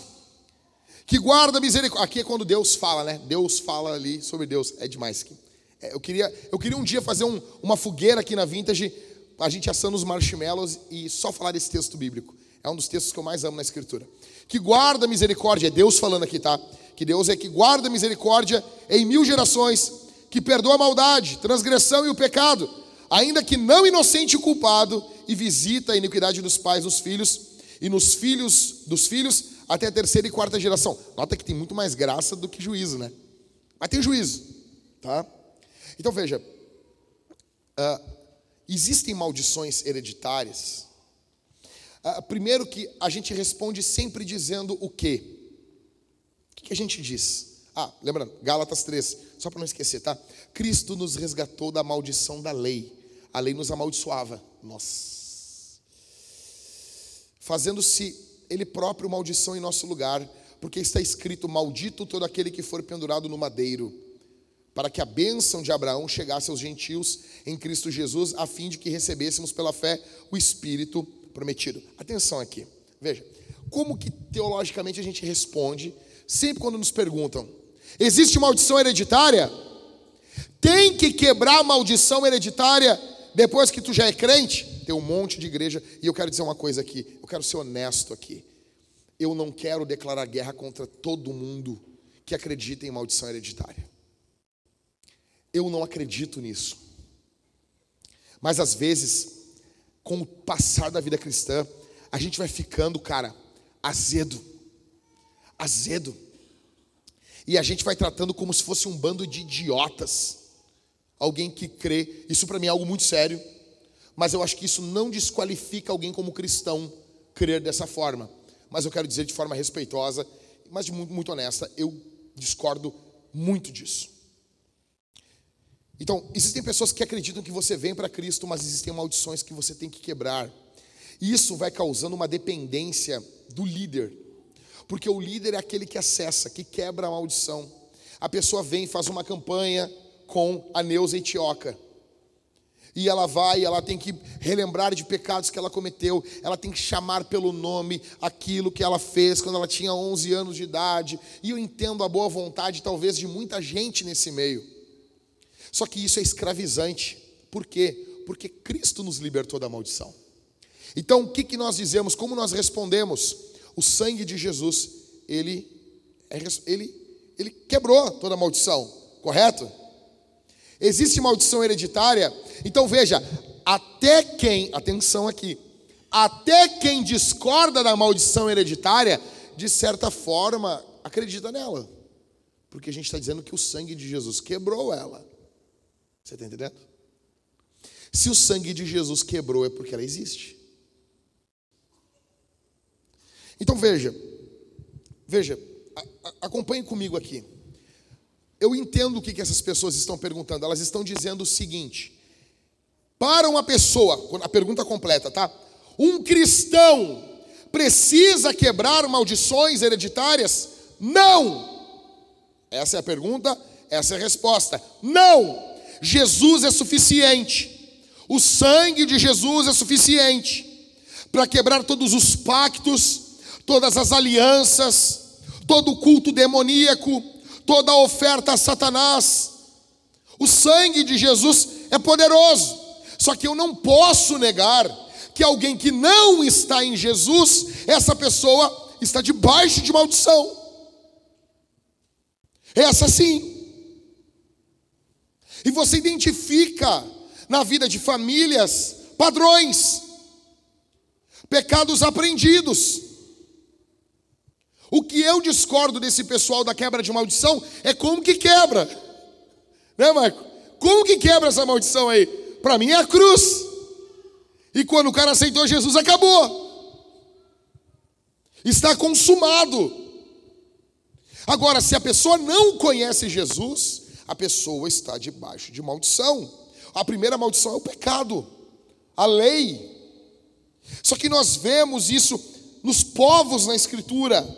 Que guarda misericórdia. Aqui é quando Deus fala, né? Deus fala ali sobre Deus. É demais. É, eu, queria, eu queria um dia fazer um, uma fogueira aqui na Vintage, a gente assando os marshmallows e só falar desse texto bíblico. É um dos textos que eu mais amo na Escritura. Que guarda misericórdia. É Deus falando aqui, tá? Que Deus é que guarda misericórdia em mil gerações. Que perdoa a maldade, transgressão e o pecado ainda que não inocente e culpado, e visita a iniquidade dos pais nos filhos, e nos filhos dos filhos até a terceira e quarta geração. Nota que tem muito mais graça do que juízo, né? Mas tem juízo, tá? Então veja, uh, existem maldições hereditárias. Uh, primeiro que a gente responde sempre dizendo o quê? O que a gente diz? Ah, lembrando, Gálatas 3, só para não esquecer, tá? Cristo nos resgatou da maldição da lei a lei nos amaldiçoava. Nossa. Fazendo-se ele próprio maldição em nosso lugar, porque está escrito: Maldito todo aquele que for pendurado no madeiro, para que a bênção de Abraão chegasse aos gentios em Cristo Jesus, a fim de que recebêssemos pela fé o Espírito prometido. Atenção aqui, veja, como que teologicamente a gente responde sempre quando nos perguntam: existe maldição hereditária? Tem que quebrar maldição hereditária depois que tu já é crente, tem um monte de igreja. E eu quero dizer uma coisa aqui. Eu quero ser honesto aqui. Eu não quero declarar guerra contra todo mundo que acredita em maldição hereditária. Eu não acredito nisso. Mas às vezes, com o passar da vida cristã, a gente vai ficando, cara, azedo. Azedo. E a gente vai tratando como se fosse um bando de idiotas alguém que crê. Isso para mim é algo muito sério, mas eu acho que isso não desqualifica alguém como cristão crer dessa forma. Mas eu quero dizer de forma respeitosa, mas muito, muito honesta, eu discordo muito disso. Então, existem pessoas que acreditam que você vem para Cristo, mas existem maldições que você tem que quebrar. Isso vai causando uma dependência do líder, porque o líder é aquele que acessa, que quebra a maldição. A pessoa vem, faz uma campanha, com a Neuza Etioca. E ela vai, ela tem que relembrar de pecados que ela cometeu, ela tem que chamar pelo nome aquilo que ela fez quando ela tinha 11 anos de idade. E eu entendo a boa vontade, talvez, de muita gente nesse meio. Só que isso é escravizante. Por quê? Porque Cristo nos libertou da maldição. Então, o que, que nós dizemos? Como nós respondemos? O sangue de Jesus, ele, é ele, ele quebrou toda a maldição, correto? Existe maldição hereditária? Então veja, até quem, atenção aqui, até quem discorda da maldição hereditária, de certa forma, acredita nela. Porque a gente está dizendo que o sangue de Jesus quebrou ela. Você está entendendo? Se o sangue de Jesus quebrou, é porque ela existe. Então veja, veja, acompanhe comigo aqui. Eu entendo o que, que essas pessoas estão perguntando. Elas estão dizendo o seguinte: para uma pessoa, a pergunta completa, tá? Um cristão precisa quebrar maldições hereditárias? Não! Essa é a pergunta, essa é a resposta. Não! Jesus é suficiente. O sangue de Jesus é suficiente para quebrar todos os pactos, todas as alianças, todo o culto demoníaco, toda a oferta a Satanás. O sangue de Jesus é poderoso. Só que eu não posso negar que alguém que não está em Jesus, essa pessoa está debaixo de maldição. Essa sim. E você identifica na vida de famílias padrões, pecados aprendidos. O que eu discordo desse pessoal da quebra de maldição é como que quebra. Né, Marco? Como que quebra essa maldição aí? Para mim é a cruz. E quando o cara aceitou Jesus, acabou. Está consumado. Agora, se a pessoa não conhece Jesus, a pessoa está debaixo de maldição. A primeira maldição é o pecado, a lei. Só que nós vemos isso nos povos na Escritura.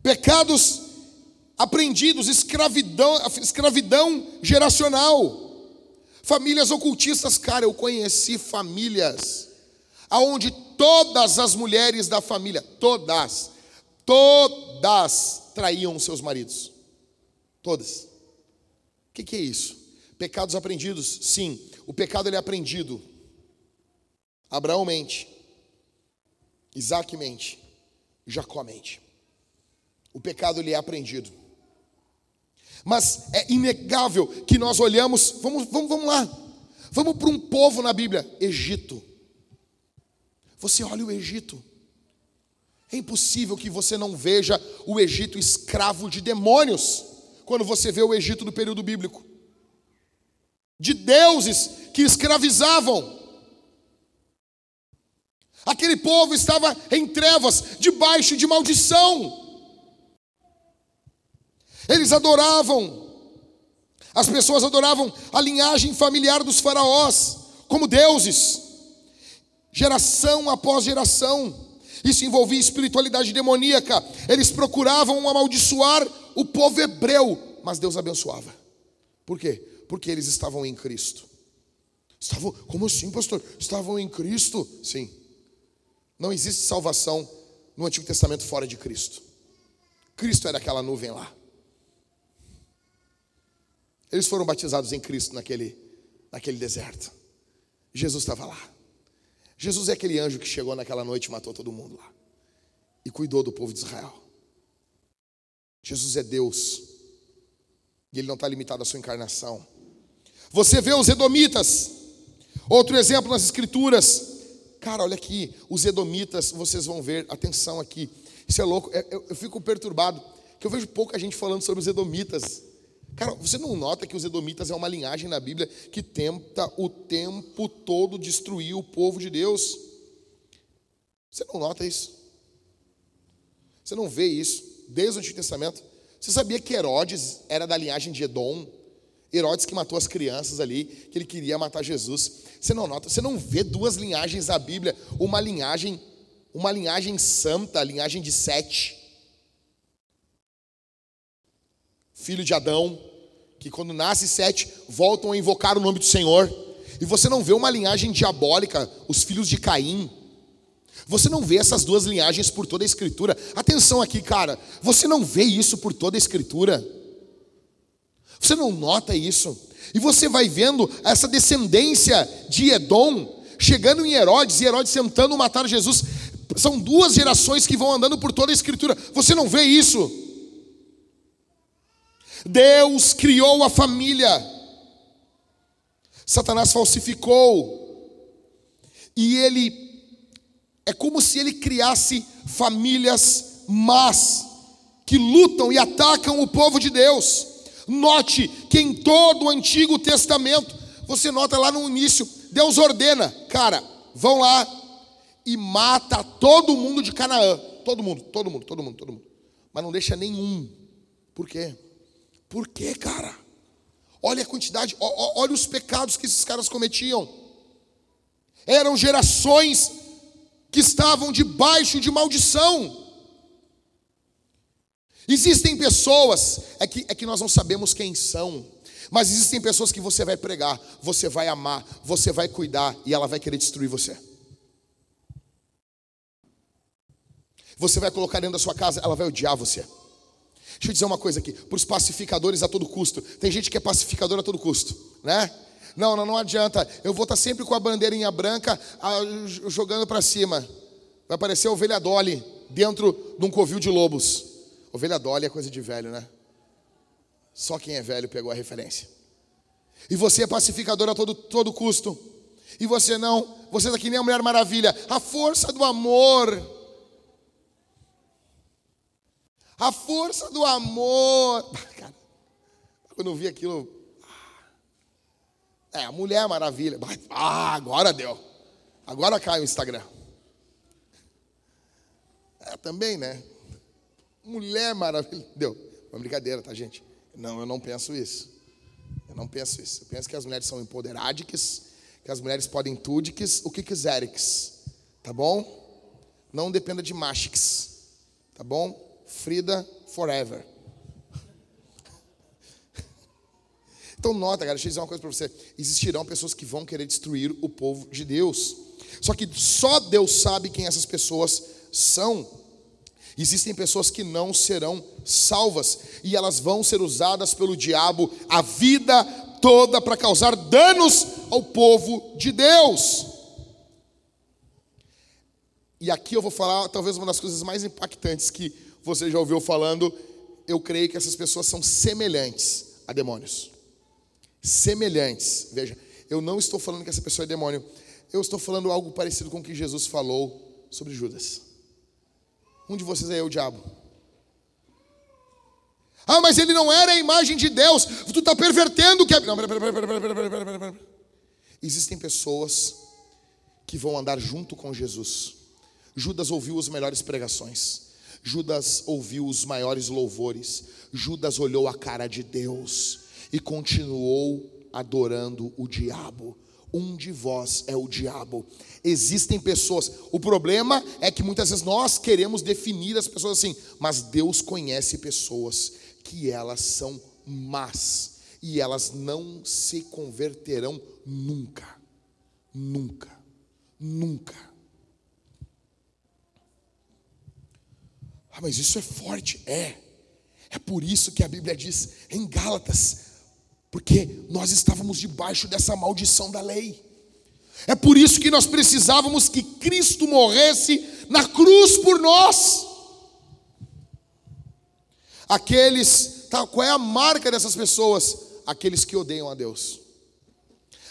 Pecados aprendidos, escravidão, escravidão geracional. Famílias ocultistas, cara, eu conheci famílias aonde todas as mulheres da família, todas, todas traíam seus maridos. Todas. O que, que, é isso? Pecados aprendidos? Sim, o pecado ele é aprendido. Abraão mente, Isaac mente, Jacó mente. O pecado ele é aprendido. Mas é inegável que nós olhamos, vamos, vamos, vamos lá, vamos para um povo na Bíblia, Egito. Você olha o Egito. É impossível que você não veja o Egito escravo de demônios quando você vê o Egito do período bíblico. De deuses que escravizavam. Aquele povo estava em trevas, debaixo de maldição. Eles adoravam, as pessoas adoravam a linhagem familiar dos faraós como deuses, geração após geração. Isso envolvia espiritualidade demoníaca. Eles procuravam amaldiçoar o povo hebreu, mas Deus abençoava. Por quê? Porque eles estavam em Cristo. Estavam, como assim, pastor? Estavam em Cristo? Sim. Não existe salvação no Antigo Testamento fora de Cristo. Cristo era aquela nuvem lá. Eles foram batizados em Cristo naquele, naquele deserto. Jesus estava lá. Jesus é aquele anjo que chegou naquela noite e matou todo mundo lá. E cuidou do povo de Israel. Jesus é Deus. E Ele não está limitado à sua encarnação. Você vê os Edomitas. Outro exemplo nas Escrituras. Cara, olha aqui. Os Edomitas, vocês vão ver. Atenção aqui. Isso é louco. Eu, eu, eu fico perturbado. Que eu vejo pouca gente falando sobre os Edomitas. Cara, você não nota que os edomitas é uma linhagem na Bíblia que tenta o tempo todo destruir o povo de Deus? Você não nota isso? Você não vê isso desde o Antigo Testamento? Você sabia que Herodes era da linhagem de Edom? Herodes que matou as crianças ali, que ele queria matar Jesus. Você não nota, você não vê duas linhagens na Bíblia, uma linhagem, uma linhagem santa, a linhagem de Sete, filho de Adão, que quando nasce Sete, voltam a invocar o nome do Senhor. E você não vê uma linhagem diabólica, os filhos de Caim. Você não vê essas duas linhagens por toda a Escritura. Atenção aqui, cara. Você não vê isso por toda a Escritura. Você não nota isso. E você vai vendo essa descendência de Edom chegando em Herodes e Herodes tentando matar Jesus. São duas gerações que vão andando por toda a Escritura. Você não vê isso? Deus criou a família. Satanás falsificou. E ele é como se ele criasse famílias más que lutam e atacam o povo de Deus. Note que em todo o Antigo Testamento, você nota lá no início, Deus ordena, cara, vão lá e mata todo mundo de Canaã. Todo mundo, todo mundo, todo mundo, todo mundo. Mas não deixa nenhum. Por quê? Por quê, cara? Olha a quantidade, olha os pecados que esses caras cometiam. Eram gerações que estavam debaixo de maldição. Existem pessoas, é que, é que nós não sabemos quem são, mas existem pessoas que você vai pregar, você vai amar, você vai cuidar e ela vai querer destruir você. Você vai colocar dentro da sua casa, ela vai odiar você. Deixa eu dizer uma coisa aqui, para os pacificadores a todo custo. Tem gente que é pacificador a todo custo, né? Não, não, não adianta. Eu vou estar sempre com a bandeirinha branca jogando para cima. Vai aparecer a ovelha Dolly dentro de um covil de lobos. Ovelha Dolly é coisa de velho, né? Só quem é velho pegou a referência. E você é pacificador a todo, todo custo. E você não, você está que nem a Mulher Maravilha. A força do amor. A força do amor. [LAUGHS] Quando eu vi aquilo. É, a Mulher Maravilha. Ah, agora deu. Agora cai o Instagram. É, também, né? Mulher maravilhosa. [LAUGHS] Deu. Uma brincadeira, tá, gente? Não, eu não penso isso. Eu não penso isso. Eu penso que as mulheres são empoderadas, que as mulheres podem tudo, que o que quiserem. Tá bom? Não dependa de machix. Tá bom? Frida forever. Então nota, cara, deixa eu dizer uma coisa para você. Existirão pessoas que vão querer destruir o povo de Deus. Só que só Deus sabe quem essas pessoas são. Existem pessoas que não serão salvas e elas vão ser usadas pelo diabo a vida toda para causar danos ao povo de Deus. E aqui eu vou falar talvez uma das coisas mais impactantes que você já ouviu falando. Eu creio que essas pessoas são semelhantes a demônios. Semelhantes. Veja, eu não estou falando que essa pessoa é demônio. Eu estou falando algo parecido com o que Jesus falou sobre Judas. Um de vocês é o diabo. Ah, mas ele não era a imagem de Deus. Tu está pervertendo o que é. Não, pera, pera, pera, Existem pessoas que vão andar junto com Jesus. Judas ouviu as melhores pregações. Judas ouviu os maiores louvores. Judas olhou a cara de Deus e continuou adorando o diabo um de vós é o diabo. Existem pessoas, o problema é que muitas vezes nós queremos definir as pessoas assim, mas Deus conhece pessoas que elas são más e elas não se converterão nunca. Nunca. Nunca. Ah, mas isso é forte. É. É por isso que a Bíblia diz em Gálatas porque nós estávamos debaixo dessa maldição da lei. É por isso que nós precisávamos que Cristo morresse na cruz por nós. Aqueles, tá, qual é a marca dessas pessoas? Aqueles que odeiam a Deus.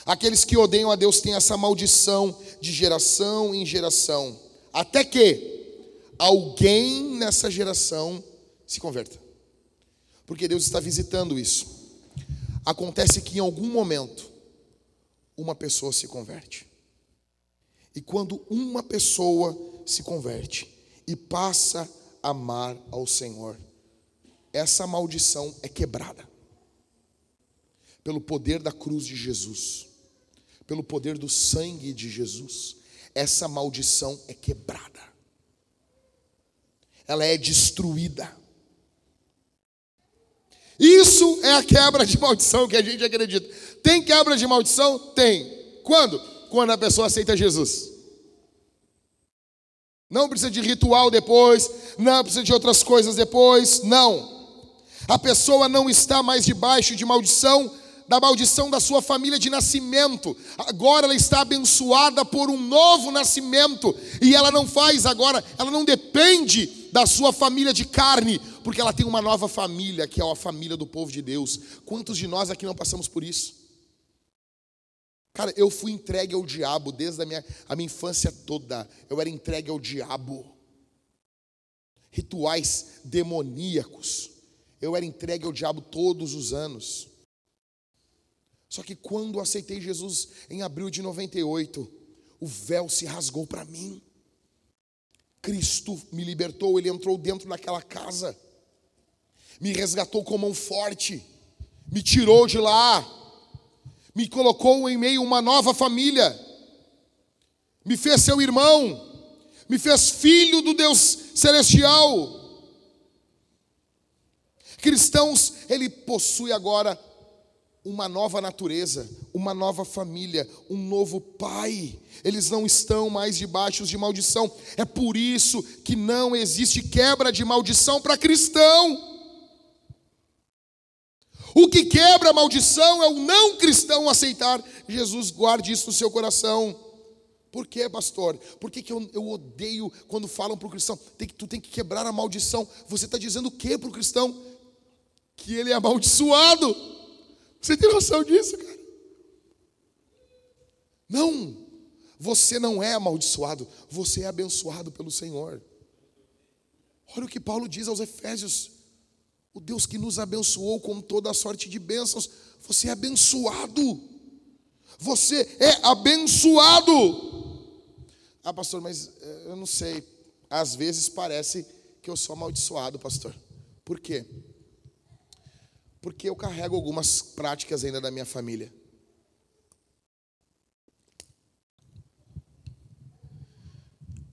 Aqueles que odeiam a Deus têm essa maldição de geração em geração, até que alguém nessa geração se converta. Porque Deus está visitando isso. Acontece que em algum momento uma pessoa se converte. E quando uma pessoa se converte e passa a amar ao Senhor, essa maldição é quebrada. Pelo poder da cruz de Jesus, pelo poder do sangue de Jesus, essa maldição é quebrada. Ela é destruída. Isso é a quebra de maldição que a gente acredita. Tem quebra de maldição? Tem. Quando? Quando a pessoa aceita Jesus. Não precisa de ritual depois, não precisa de outras coisas depois, não. A pessoa não está mais debaixo de maldição da maldição da sua família de nascimento. Agora ela está abençoada por um novo nascimento. E ela não faz agora, ela não depende da sua família de carne, porque ela tem uma nova família, que é a família do povo de Deus. Quantos de nós aqui não passamos por isso? Cara, eu fui entregue ao diabo desde a minha, a minha infância toda. Eu era entregue ao diabo. Rituais demoníacos. Eu era entregue ao diabo todos os anos. Só que quando aceitei Jesus em abril de 98, o véu se rasgou para mim. Cristo me libertou, ele entrou dentro daquela casa, me resgatou com mão forte, me tirou de lá, me colocou em meio a uma nova família, me fez seu irmão, me fez filho do Deus celestial. Cristãos, ele possui agora uma nova natureza, uma nova família, um novo pai. Eles não estão mais debaixo de maldição. É por isso que não existe quebra de maldição para cristão. O que quebra a maldição é o não cristão aceitar Jesus. Guarde isso no seu coração. Por quê, pastor? Por que, que eu, eu odeio quando falam para o cristão? Tem que, tu tem que quebrar a maldição. Você está dizendo o que para o cristão? Que ele é amaldiçoado. Você tem noção disso, cara? Não, você não é amaldiçoado, você é abençoado pelo Senhor. Olha o que Paulo diz aos Efésios: o Deus que nos abençoou com toda a sorte de bênçãos, você é abençoado, você é abençoado. Ah, pastor, mas eh, eu não sei, às vezes parece que eu sou amaldiçoado, pastor. Por quê? Porque eu carrego algumas práticas ainda da minha família.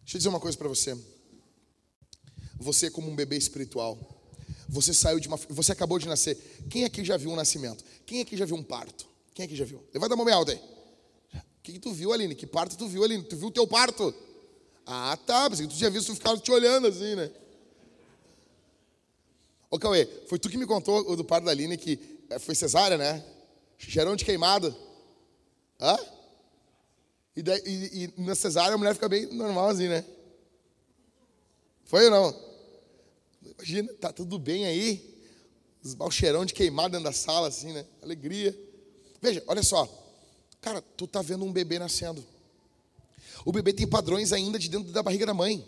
Deixa eu dizer uma coisa para você. Você é como um bebê espiritual. Você saiu de uma, você acabou de nascer. Quem aqui já viu um nascimento? Quem aqui já viu um parto? Quem aqui já viu? Levanta a mão bem alta aí. O que, que tu viu, Aline? Que parto tu viu, Aline? Tu viu o teu parto? Ah, tá. Mas tu já viu, tu ficava te olhando assim, né? Ô Cauê, foi tu que me contou o do parto da Aline que eh, foi cesárea, né? Gerão de queimado. Hã? E, e, e, na cesárea a mulher fica bem normal assim, né? Foi ou não? Imagina, tá tudo bem aí? Os balcheirão de queimado dentro da sala, assim, né? Alegria. Veja, olha só. Cara, tu tá vendo um bebê nascendo. O bebê tem padrões ainda de dentro da barriga da mãe.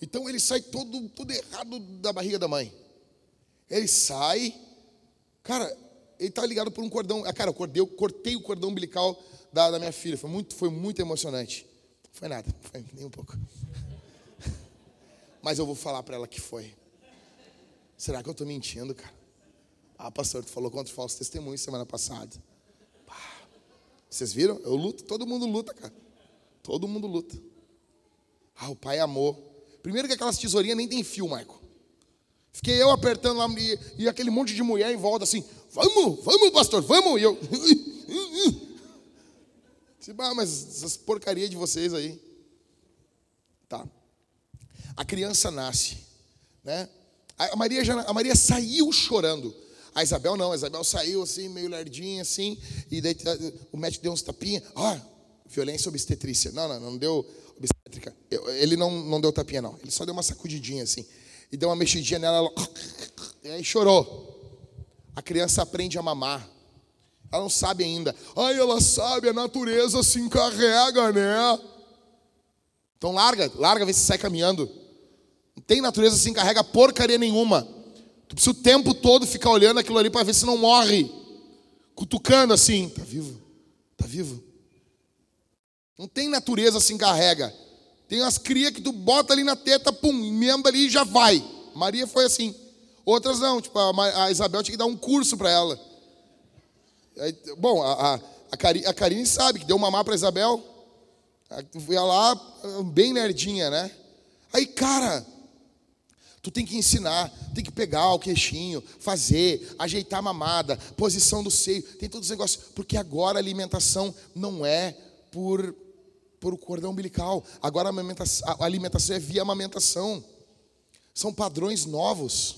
Então ele sai todo, todo errado da barriga da mãe. Ele sai, cara, ele tá ligado por um cordão. Ah, cara, eu cortei, eu cortei o cordão umbilical da, da minha filha. Foi muito, foi muito emocionante. Foi nada, [LAUGHS] foi nem um pouco. Mas eu vou falar para ela que foi. Será que eu estou mentindo, cara? Ah, pastor, tu falou contra falso testemunho semana passada. Vocês viram? Eu luto, todo mundo luta, cara. Todo mundo luta. Ah, o pai amou. Primeiro que aquelas tesourinhas nem tem fio, Marco. Fiquei eu apertando lá e, e, aquele monte de mulher em volta assim, vamos, vamos, pastor, vamos. E eu. [LAUGHS] Ah, mas essas porcarias de vocês aí. Tá. A criança nasce, né? A Maria, já, a Maria saiu chorando. A Isabel não, a Isabel saiu assim, meio lerdinha assim, e daí o médico deu uns tapinhas. Oh, violência obstetrícia. Não, não, não deu obstétrica. Ele não, não deu tapinha, não. Ele só deu uma sacudidinha assim. E deu uma mexidinha nela. Ela... [LAUGHS] E aí chorou. A criança aprende a mamar. Ela não sabe ainda. Ai, ela sabe, a natureza se encarrega, né? Então larga, larga, vê se sai caminhando. Não tem natureza se encarrega porcaria nenhuma. Tu precisa o tempo todo ficar olhando aquilo ali para ver se não morre. Cutucando assim. Tá vivo? Tá vivo? Não tem natureza se encarrega. Tem umas crias que tu bota ali na teta, pum, emenda ali e já vai. Maria foi assim. Outras não, tipo, a, a Isabel tinha que dar um curso para ela. Aí, bom, a, a, a, Karine, a Karine sabe que deu mamar para Isabel. Ia lá, bem nerdinha, né? Aí, cara, tu tem que ensinar, tem que pegar o queixinho, fazer, ajeitar a mamada, posição do seio, tem todos os negócios. Porque agora a alimentação não é por por o cordão umbilical. Agora a alimentação, é via amamentação. São padrões novos.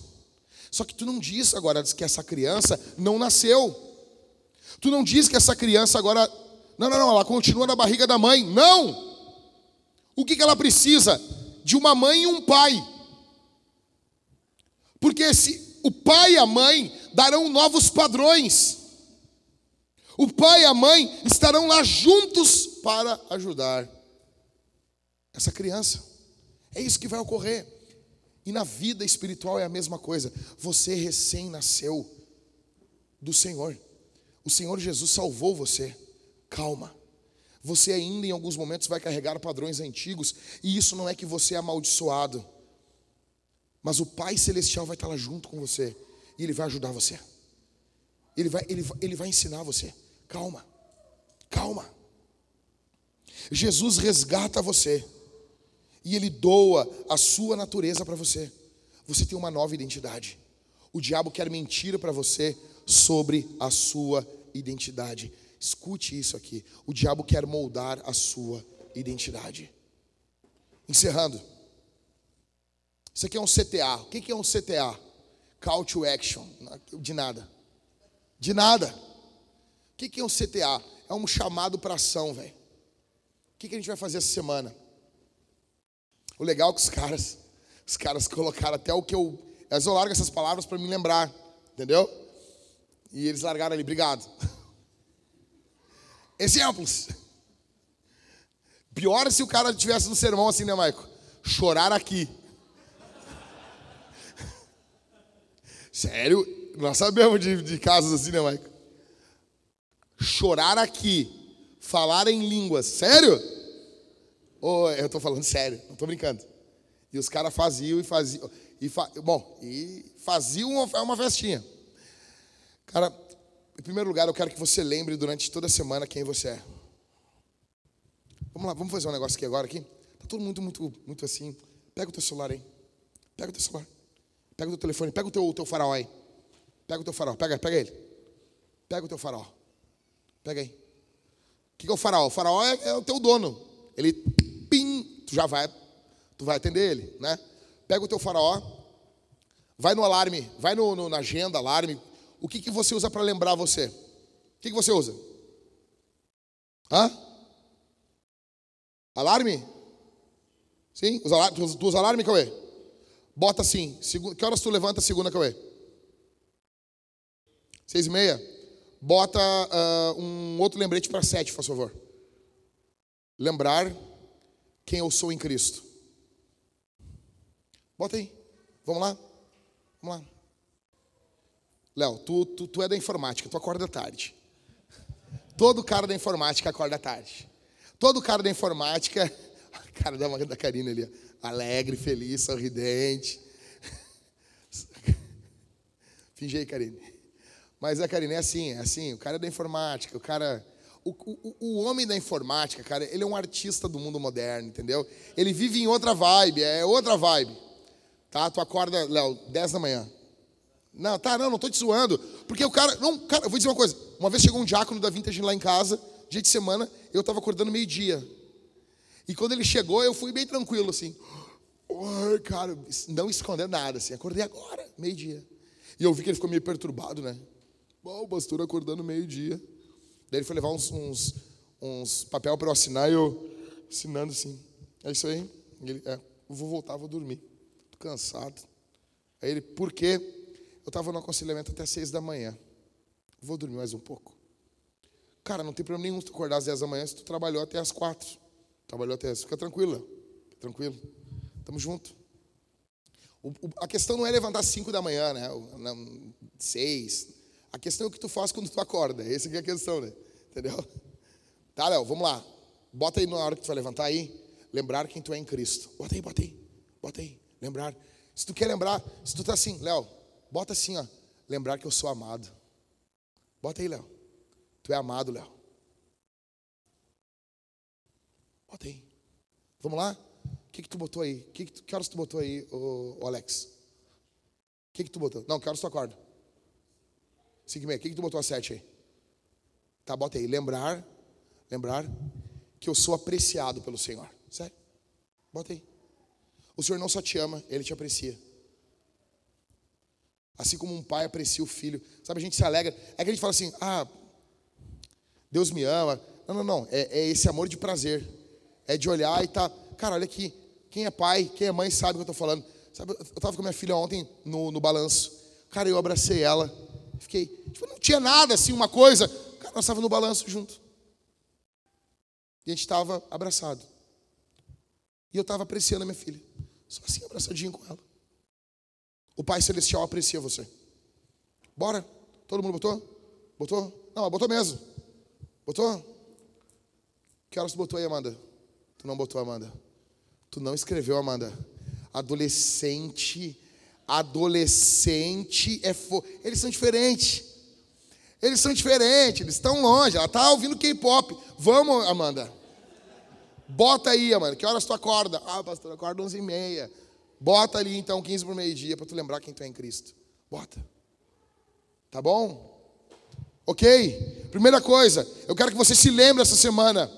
Só que tu não diz agora que essa criança não nasceu. Tu não diz que essa criança agora. Não, não, não, ela continua na barriga da mãe. Não! O que, que ela precisa? De uma mãe e um pai. Porque se o pai e a mãe darão novos padrões. O pai e a mãe estarão lá juntos para ajudar essa criança. É isso que vai ocorrer. E na vida espiritual é a mesma coisa. Você recém nasceu do Senhor. O Senhor Jesus salvou você. Calma. Você ainda em alguns momentos vai carregar padrões antigos, e isso não é que você é amaldiçoado. Mas o Pai Celestial vai estar lá junto com você, e Ele vai ajudar você. Ele vai, ele, ele vai ensinar você. Calma, calma. Jesus resgata você, e Ele doa a sua natureza para você. Você tem uma nova identidade. O diabo quer mentir para você sobre a sua identidade. Escute isso aqui. O diabo quer moldar a sua identidade. Encerrando. Isso aqui é um CTA. O que é um CTA? Call to action. De nada. De nada. O que é um CTA? É um chamado para ação, velho. O que a gente vai fazer essa semana? O legal é que os caras, os caras colocaram até o que eu. Eles largam essas palavras para me lembrar, entendeu? E eles largaram ali, obrigado. [LAUGHS] Exemplos. Pior se o cara tivesse no sermão assim, né, Maico? Chorar aqui. [LAUGHS] Sério? Nós sabemos de, de casos assim, né, Maico? Chorar aqui. Falar em línguas. Sério? Oh, eu estou falando sério, não estou brincando. E os caras faziam e faziam. E fa, bom, e faziam uma, uma festinha. Cara, em primeiro lugar, eu quero que você lembre durante toda a semana quem você é. Vamos lá, vamos fazer um negócio aqui agora aqui. Tá todo mundo muito, muito assim. Pega o teu celular aí. Pega o teu celular. Pega o teu telefone. Pega o teu, o teu farol aí. Pega o teu farol. Pega, pega ele. Pega o teu farol. Pega aí. O que é o farol? O farol é, é o teu dono. Ele, pim, tu já vai, tu vai atender ele, né? Pega o teu farol. Vai no alarme, vai no, no na agenda, alarme o que, que você usa para lembrar você? O que, que você usa? Hã? Alarme? Sim? Os alarme, tu, tu usa alarme, Cauê? Bota assim. que horas tu levanta segunda, Cauê? Seis e meia? Bota uh, um outro lembrete para sete, por favor. Lembrar quem eu sou em Cristo. Bota aí. Vamos lá? Vamos lá. Léo, tu, tu, tu é da informática, tu acorda tarde. Todo cara da informática acorda tarde. Todo cara da informática, a cara da, da Karina ali, alegre, feliz, sorridente. Finge aí, Karine. Mas a Karine é assim, é assim, o cara é da informática, o cara. O, o, o homem da informática, cara, ele é um artista do mundo moderno, entendeu? Ele vive em outra vibe, é outra vibe. Tá? Tu acorda, Léo, 10 da manhã. Não, tá, não, não estou te zoando. Porque o cara. Não, cara, eu vou dizer uma coisa. Uma vez chegou um diácono da Vintage lá em casa, dia de semana, eu estava acordando meio-dia. E quando ele chegou, eu fui bem tranquilo, assim. Oi, cara, não esconder nada, assim. Acordei agora, meio-dia. E eu vi que ele ficou meio perturbado, né? Bom, o pastor acordando meio-dia. Daí ele foi levar uns, uns, uns papel para eu assinar e eu assinando assim. É isso aí. Ele, é, vou voltar, vou dormir. Tô cansado. Aí ele, por quê? Eu estava no aconselhamento até seis da manhã. Vou dormir mais um pouco. Cara, não tem problema nenhum se tu acordar às dez da manhã se tu trabalhou até às quatro. Trabalhou até as... Fica tranquilo. Fica tranquilo. Tamo junto. O, o, a questão não é levantar às cinco da manhã, né? Não, seis. A questão é o que tu faz quando tu acorda. Essa é a questão, né? Entendeu? [LAUGHS] Tá, Léo, vamos lá. Bota aí na hora que tu vai levantar aí. Lembrar quem tu é em Cristo. Bota aí, bota aí. Bota aí. Lembrar. Se tu quer lembrar, se tu tá assim, Léo, Bota assim, ó. Lembrar que eu sou amado. Bota aí, Léo. Tu é amado, Léo. Bota aí. Vamos lá? O que, que tu botou aí? Que, que, que horas tu botou aí, ô, ô Alex? O que, que tu botou? Não, que horas tu acorda? Meia. O que, que tu botou às sete aí? Tá, bota aí. Lembrar, lembrar que eu sou apreciado pelo Senhor. Sério? Bota aí. O Senhor não só te ama, Ele te aprecia. Assim como um pai aprecia o filho. Sabe, a gente se alegra. É que a gente fala assim: ah, Deus me ama. Não, não, não. É, é esse amor de prazer. É de olhar e tá. Cara, olha aqui. Quem é pai, quem é mãe sabe o que eu estou falando. Sabe, eu estava com minha filha ontem no, no balanço. Cara, eu abracei ela. Fiquei. Tipo, não tinha nada assim, uma coisa. Cara, nós estávamos no balanço junto. E a gente estava abraçado. E eu estava apreciando a minha filha. Só assim, abraçadinho com ela. O Pai Celestial aprecia você. Bora? Todo mundo botou? Botou? Não, botou mesmo. Botou? Que horas tu botou aí, Amanda? Tu não botou, Amanda. Tu não escreveu, Amanda. Adolescente, adolescente é fo... Eles são diferentes. Eles são diferentes, eles estão longe. Ela está ouvindo K-pop. Vamos, Amanda. Bota aí, Amanda. Que horas tu acorda? Ah, pastor, acorda 11 e meia. Bota ali então 15 para o meio-dia para tu lembrar quem tu é em Cristo. Bota. Tá bom? Ok? Primeira coisa, eu quero que você se lembre essa semana.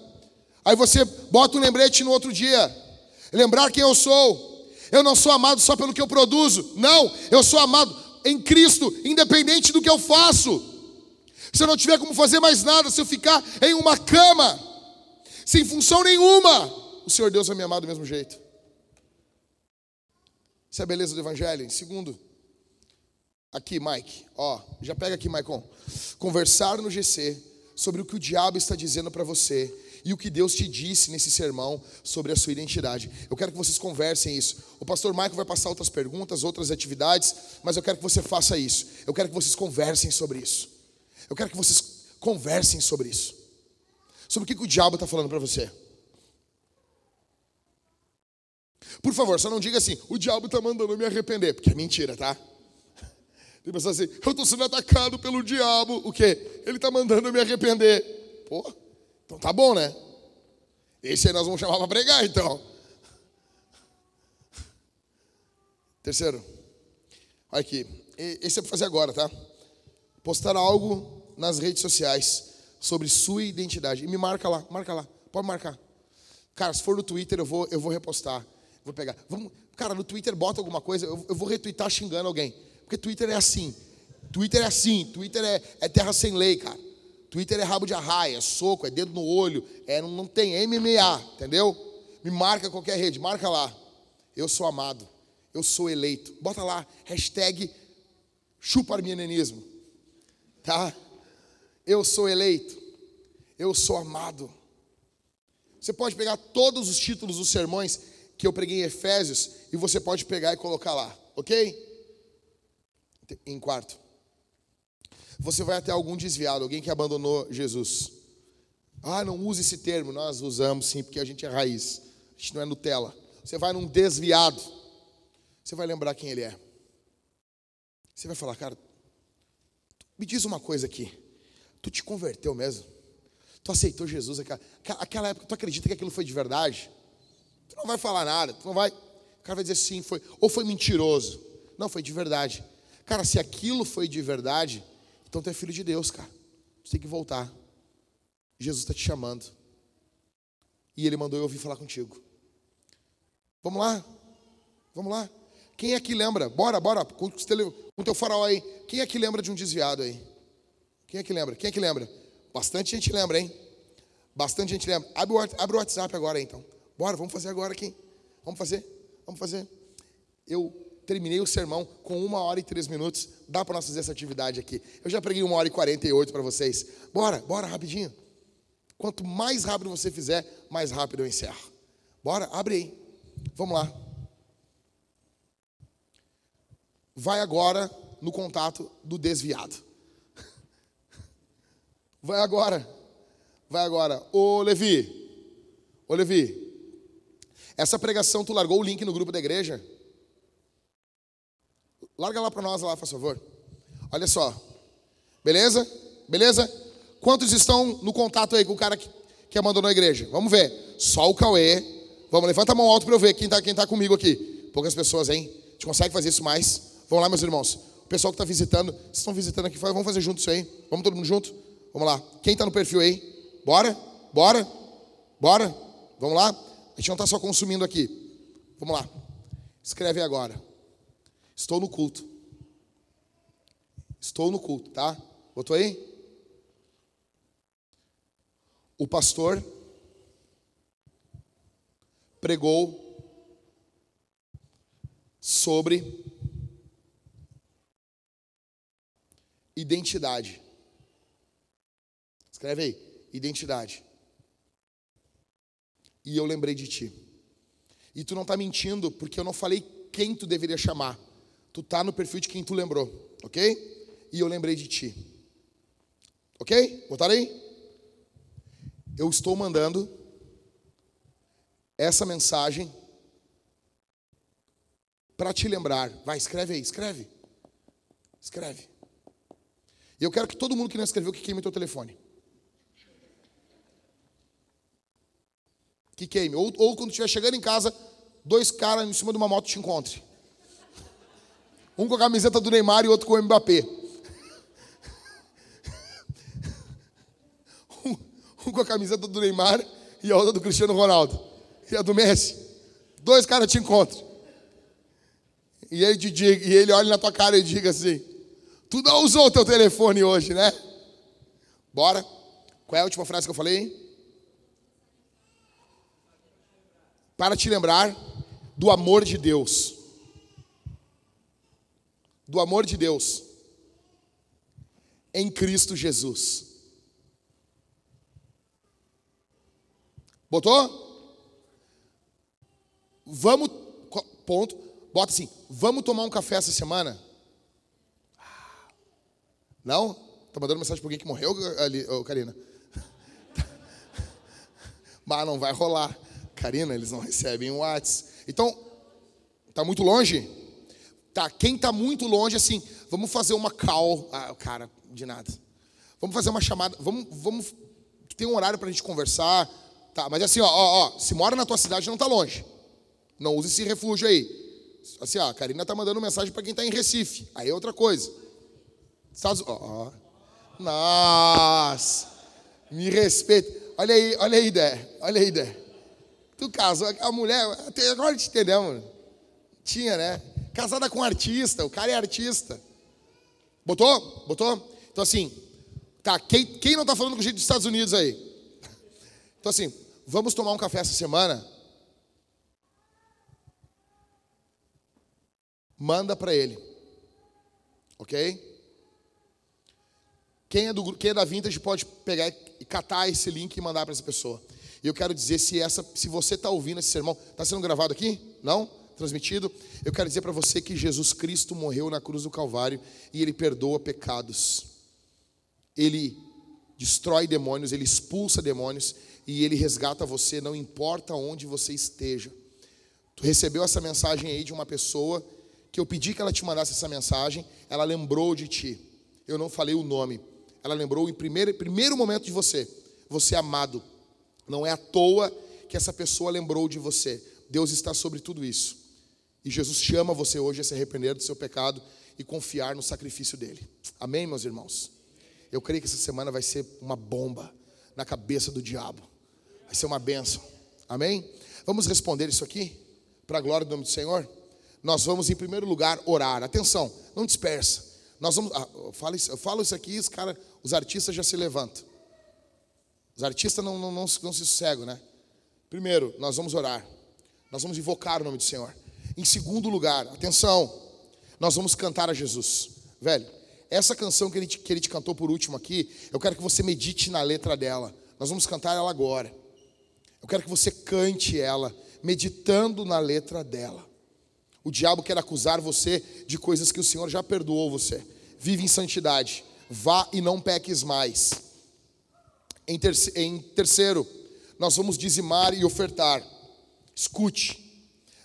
Aí você bota um lembrete no outro dia. Lembrar quem eu sou. Eu não sou amado só pelo que eu produzo. Não, eu sou amado em Cristo, independente do que eu faço. Se eu não tiver como fazer mais nada, se eu ficar em uma cama, sem função nenhuma, o Senhor Deus vai me amar do mesmo jeito. Isso é a beleza do Evangelho. Segundo, aqui, Mike, ó, já pega aqui, Maicon. Conversar no GC sobre o que o diabo está dizendo para você e o que Deus te disse nesse sermão sobre a sua identidade. Eu quero que vocês conversem isso. O pastor Michael vai passar outras perguntas, outras atividades, mas eu quero que você faça isso. Eu quero que vocês conversem sobre isso. Eu quero que vocês conversem sobre isso. Sobre o que, que o diabo está falando para você. Por favor, só não diga assim, o diabo está mandando me arrepender, porque é mentira, tá? Tem pessoas assim, eu estou sendo atacado pelo diabo, o quê? Ele está mandando me arrepender. Pô, então tá bom, né? Esse aí nós vamos chamar para pregar, então. Terceiro, olha aqui. Esse é para fazer agora, tá? Postar algo nas redes sociais sobre sua identidade. E me marca lá, marca lá. Pode marcar. Cara, se for no Twitter, eu vou, eu vou repostar. Vou pegar. Vamos, cara, no Twitter bota alguma coisa, eu, eu vou retweetar xingando alguém. Porque Twitter é assim. Twitter é assim. Twitter é, é terra sem lei, cara. Twitter é rabo de arraia, é soco, é dedo no olho, é, não, não tem é MMA, entendeu? Me marca qualquer rede, marca lá. Eu sou amado, eu sou eleito. Bota lá, hashtag chuparmianenismo. Tá? Eu sou eleito, eu sou amado. Você pode pegar todos os títulos dos sermões que eu preguei em Efésios e você pode pegar e colocar lá, ok? Em quarto, você vai até algum desviado, alguém que abandonou Jesus. Ah, não use esse termo. Nós usamos sim, porque a gente é raiz. A gente não é Nutella. Você vai num desviado. Você vai lembrar quem ele é. Você vai falar, cara, me diz uma coisa aqui. Tu te converteu mesmo? Tu aceitou Jesus aquela, aquela época, tu acredita que aquilo foi de verdade? Tu não vai falar nada, tu não vai. O cara vai dizer sim, foi. Ou foi mentiroso. Não, foi de verdade. Cara, se aquilo foi de verdade, então tu é filho de Deus, cara. Você tem que voltar. Jesus está te chamando. E ele mandou eu vir falar contigo. Vamos lá? Vamos lá? Quem é que lembra? Bora, bora, com o teu farol aí. Quem é que lembra de um desviado aí? Quem é que lembra? Quem é que lembra? Bastante gente lembra, hein? Bastante gente lembra. Abre o, abre o WhatsApp agora, então. Bora, vamos fazer agora aqui. Vamos fazer? Vamos fazer. Eu terminei o sermão com uma hora e três minutos. Dá para nós fazer essa atividade aqui. Eu já preguei uma hora e quarenta e oito para vocês. Bora, bora, rapidinho. Quanto mais rápido você fizer, mais rápido eu encerro. Bora, abre aí. Vamos lá. Vai agora no contato do desviado. [LAUGHS] Vai agora. Vai agora. Ô Levi. Ô Levi. Essa pregação, tu largou o link no grupo da igreja? Larga lá para nós lá, por favor. Olha só. Beleza? Beleza? Quantos estão no contato aí com o cara que, que abandonou a igreja? Vamos ver. Só o Cauê. Vamos, levanta a mão alto para eu ver quem está quem tá comigo aqui. Poucas pessoas, hein? A gente consegue fazer isso mais? Vamos lá, meus irmãos. O pessoal que está visitando, vocês estão visitando aqui, vamos fazer junto isso aí. Vamos todo mundo junto? Vamos lá. Quem está no perfil aí? Bora? Bora? Bora? Vamos lá? A gente não está só consumindo aqui. Vamos lá. Escreve agora. Estou no culto. Estou no culto, tá? Botou aí? o pastor pregou sobre identidade. Escreve aí, identidade. E eu lembrei de ti. E tu não está mentindo, porque eu não falei quem tu deveria chamar. Tu tá no perfil de quem tu lembrou, ok? E eu lembrei de ti. Ok? Botaram aí? Eu estou mandando essa mensagem para te lembrar. Vai, escreve aí, escreve. Escreve. E eu quero que todo mundo que não escreveu que queime teu telefone. Que queime. Ou, ou quando estiver chegando em casa, dois caras em cima de uma moto te encontre. Um com a camiseta do Neymar e outro com o Mbappé. Um, um com a camiseta do Neymar e a outra do Cristiano Ronaldo. E a do Messi. Dois caras te encontram. E ele, te diga, e ele olha na tua cara e diga assim: Tu não usou o teu telefone hoje, né? Bora. Qual é a última frase que eu falei? Para te lembrar do amor de Deus. Do amor de Deus. Em Cristo Jesus. Botou? Vamos. Ponto. Bota assim, vamos tomar um café essa semana? Não? Tá mandando mensagem para alguém que morreu, ali, oh, Karina? [LAUGHS] Mas não vai rolar. Karina, eles não recebem o WhatsApp. Então, tá muito longe? Tá, quem tá muito longe, assim, vamos fazer uma call. Ah, cara, de nada. Vamos fazer uma chamada. Vamos, vamos. Tem um horário pra gente conversar. Tá, mas assim, ó, ó, ó, se mora na tua cidade, não tá longe. Não use esse refúgio aí. Assim, ó, a Karina tá mandando mensagem para quem está em Recife. Aí é outra coisa. Estados ó, Nossa! Me respeita. Olha aí, olha aí, ideia. Olha aí, ideia. Tu casou, a mulher, agora te entendemos. Tinha, né? Casada com um artista, o cara é artista. Botou? Botou? Então assim, tá, quem, quem não tá falando com jeito dos Estados Unidos aí? Então assim, vamos tomar um café essa semana? manda para ele. Ok? Quem é, do, quem é da Vintage pode pegar e catar esse link e mandar para essa pessoa. E eu quero dizer, se, essa, se você está ouvindo esse sermão, está sendo gravado aqui? Não? Transmitido? Eu quero dizer para você que Jesus Cristo morreu na cruz do Calvário e Ele perdoa pecados. Ele destrói demônios, Ele expulsa demônios e Ele resgata você, não importa onde você esteja. Tu recebeu essa mensagem aí de uma pessoa que eu pedi que ela te mandasse essa mensagem, ela lembrou de ti. Eu não falei o nome. Ela lembrou em primeiro, primeiro momento de você. Você é amado. Não é à toa que essa pessoa lembrou de você. Deus está sobre tudo isso. E Jesus chama você hoje a se arrepender do seu pecado e confiar no sacrifício dele. Amém, meus irmãos? Eu creio que essa semana vai ser uma bomba na cabeça do diabo. Vai ser uma bênção. Amém? Vamos responder isso aqui? Para a glória do nome do Senhor? nós vamos em primeiro lugar orar. Atenção, não dispersa. Nós vamos, ah, eu, falo isso, eu falo isso aqui, os, cara, os artistas já se levantam. Os artistas não, não, não, não se sossegam, né? Primeiro, nós vamos orar. Nós vamos invocar o nome do Senhor. Em segundo lugar, atenção, nós vamos cantar a Jesus. Velho, essa canção que ele, que ele te cantou por último aqui, eu quero que você medite na letra dela. Nós vamos cantar ela agora. Eu quero que você cante ela, meditando na letra dela. O diabo quer acusar você de coisas que o Senhor já perdoou você. Vive em santidade. Vá e não peques mais. Em, terceiro, nós vamos dizimar e ofertar. Escute.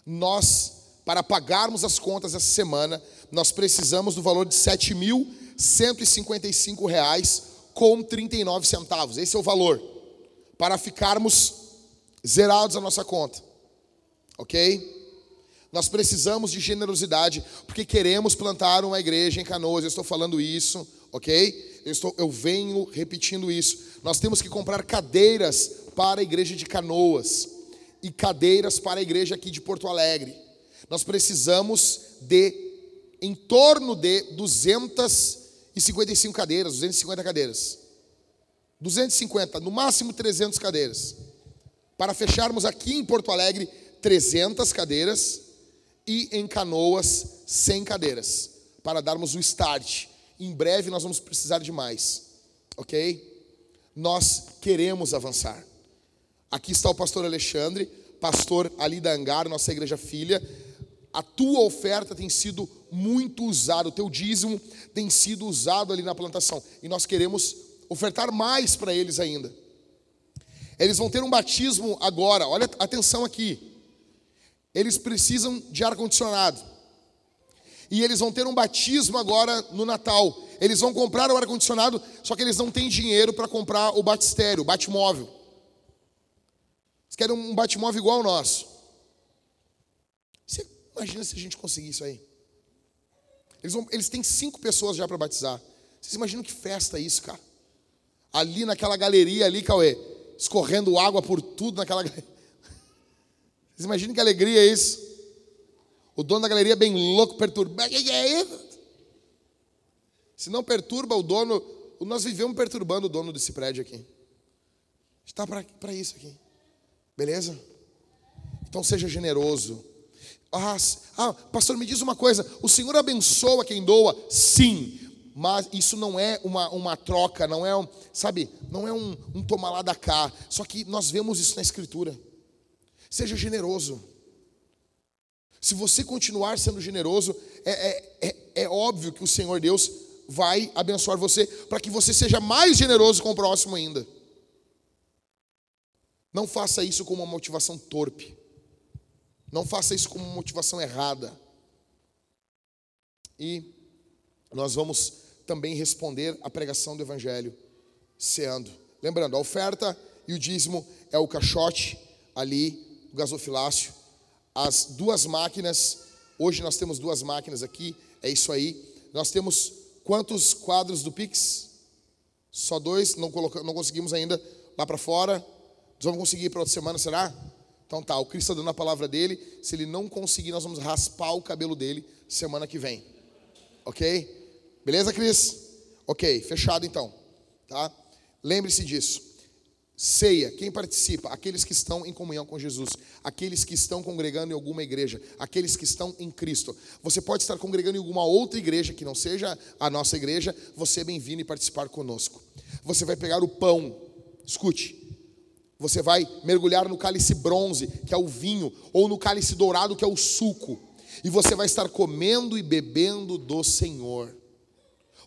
Nós, para pagarmos as contas essa semana, nós precisamos do valor de R$ 7.155 com 39 centavos. Esse é o valor. Para ficarmos zerados a nossa conta. Ok? Nós precisamos de generosidade, porque queremos plantar uma igreja em Canoas. Eu estou falando isso, ok? Eu, estou, eu venho repetindo isso. Nós temos que comprar cadeiras para a igreja de Canoas e cadeiras para a igreja aqui de Porto Alegre. Nós precisamos de em torno de 255 cadeiras, 250 cadeiras. 250, no máximo 300 cadeiras. Para fecharmos aqui em Porto Alegre 300 cadeiras e em Canoas 100 cadeiras, para darmos o start. Em breve nós vamos precisar de mais, ok? Nós queremos avançar. Aqui está o pastor Alexandre, pastor ali da Angar, nossa igreja filha. A tua oferta tem sido muito usada, o teu dízimo tem sido usado ali na plantação. E nós queremos ofertar mais para eles ainda. Eles vão ter um batismo agora, olha atenção aqui. Eles precisam de ar-condicionado. E eles vão ter um batismo agora no Natal. Eles vão comprar o ar-condicionado, só que eles não têm dinheiro para comprar o batistério, o batimóvel. Eles querem um batimóvel igual ao nosso. Imagina se a gente conseguir isso aí? Eles, vão, eles têm cinco pessoas já para batizar. Vocês imaginam que festa é isso, cara? Ali naquela galeria ali, Cauê, escorrendo água por tudo naquela. [LAUGHS] Vocês imaginam que alegria é isso? O dono da galeria é bem louco, perturbado. Se não perturba o dono, nós vivemos perturbando o dono desse prédio aqui. Está para isso aqui. Beleza? Então seja generoso. Ah, ah, pastor, me diz uma coisa: o Senhor abençoa quem doa? Sim, mas isso não é uma, uma troca, não é, um, sabe, não é um, um tomar lá da cá. Só que nós vemos isso na Escritura. Seja generoso. Se você continuar sendo generoso, é, é, é, é óbvio que o Senhor Deus vai abençoar você para que você seja mais generoso com o próximo ainda. Não faça isso com uma motivação torpe. Não faça isso com uma motivação errada. E nós vamos também responder à pregação do Evangelho, ceando. Lembrando, a oferta e o dízimo é o caixote ali, o gasofilácio. As duas máquinas, hoje nós temos duas máquinas aqui, é isso aí. Nós temos quantos quadros do Pix? Só dois, não, coloca, não conseguimos ainda lá para fora. Nós vamos conseguir para outra semana, será? Então tá, o Cristo está dando a palavra dele. Se ele não conseguir, nós vamos raspar o cabelo dele semana que vem. Ok? Beleza, Cris? Ok, fechado então. Tá? Lembre-se disso. Ceia, quem participa? Aqueles que estão em comunhão com Jesus, aqueles que estão congregando em alguma igreja, aqueles que estão em Cristo. Você pode estar congregando em alguma outra igreja que não seja a nossa igreja, você é bem-vindo e participar conosco. Você vai pegar o pão, escute, você vai mergulhar no cálice bronze, que é o vinho, ou no cálice dourado, que é o suco, e você vai estar comendo e bebendo do Senhor.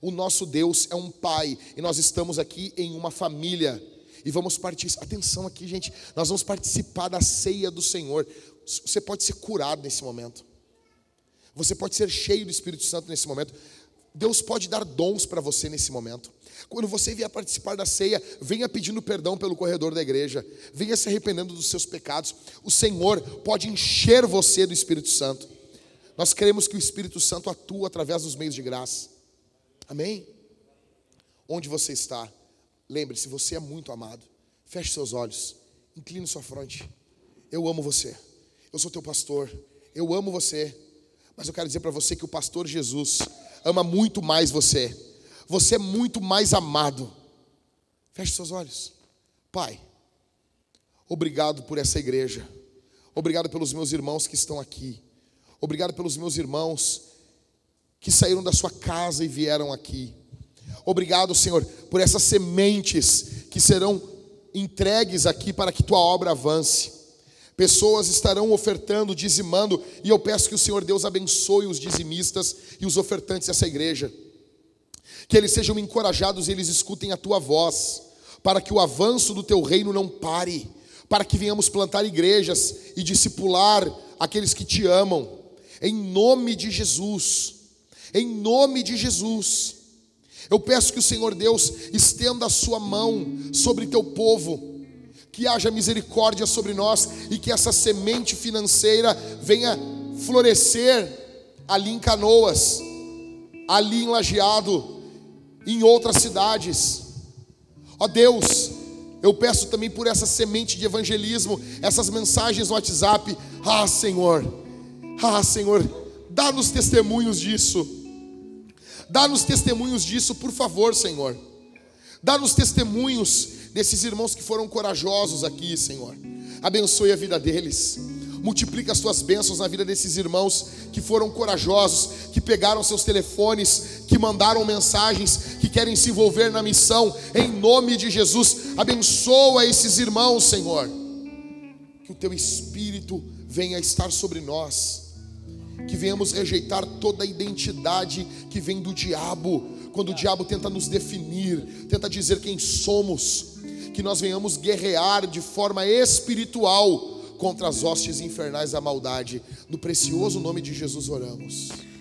O nosso Deus é um pai e nós estamos aqui em uma família. E vamos participar, atenção aqui, gente, nós vamos participar da ceia do Senhor. Você pode ser curado nesse momento. Você pode ser cheio do Espírito Santo nesse momento. Deus pode dar dons para você nesse momento. Quando você vier participar da ceia, venha pedindo perdão pelo corredor da igreja, venha se arrependendo dos seus pecados. O Senhor pode encher você do Espírito Santo. Nós queremos que o Espírito Santo atue através dos meios de graça. Amém? Onde você está, lembre-se, você é muito amado. Feche seus olhos, incline sua fronte. Eu amo você. Eu sou teu pastor. Eu amo você. Mas eu quero dizer para você que o pastor Jesus ama muito mais você. Você é muito mais amado. Feche seus olhos. Pai, obrigado por essa igreja. Obrigado pelos meus irmãos que estão aqui. Obrigado pelos meus irmãos que saíram da sua casa e vieram aqui. Obrigado, Senhor, por essas sementes que serão entregues aqui para que tua obra avance. Pessoas estarão ofertando, dizimando, e eu peço que o Senhor Deus abençoe os dizimistas e os ofertantes dessa igreja. Que eles sejam encorajados e eles escutem a tua voz, para que o avanço do teu reino não pare, para que venhamos plantar igrejas e discipular aqueles que te amam. Em nome de Jesus em nome de Jesus. Eu peço que o Senhor Deus estenda a sua mão sobre teu povo, que haja misericórdia sobre nós e que essa semente financeira venha florescer ali em Canoas, ali em Lajeado, em outras cidades. Ó Deus, eu peço também por essa semente de evangelismo, essas mensagens no WhatsApp. Ah, Senhor, ah, Senhor, dá-nos testemunhos disso. Dá-nos testemunhos disso, por favor, Senhor. Dá-nos testemunhos desses irmãos que foram corajosos aqui, Senhor. Abençoe a vida deles. Multiplica as tuas bênçãos na vida desses irmãos que foram corajosos, que pegaram seus telefones, que mandaram mensagens, que querem se envolver na missão. Em nome de Jesus, abençoa esses irmãos, Senhor. Que o teu espírito venha estar sobre nós. Que venhamos rejeitar toda a identidade que vem do diabo, quando o diabo tenta nos definir, tenta dizer quem somos, que nós venhamos guerrear de forma espiritual contra as hostes infernais da maldade. No precioso nome de Jesus oramos.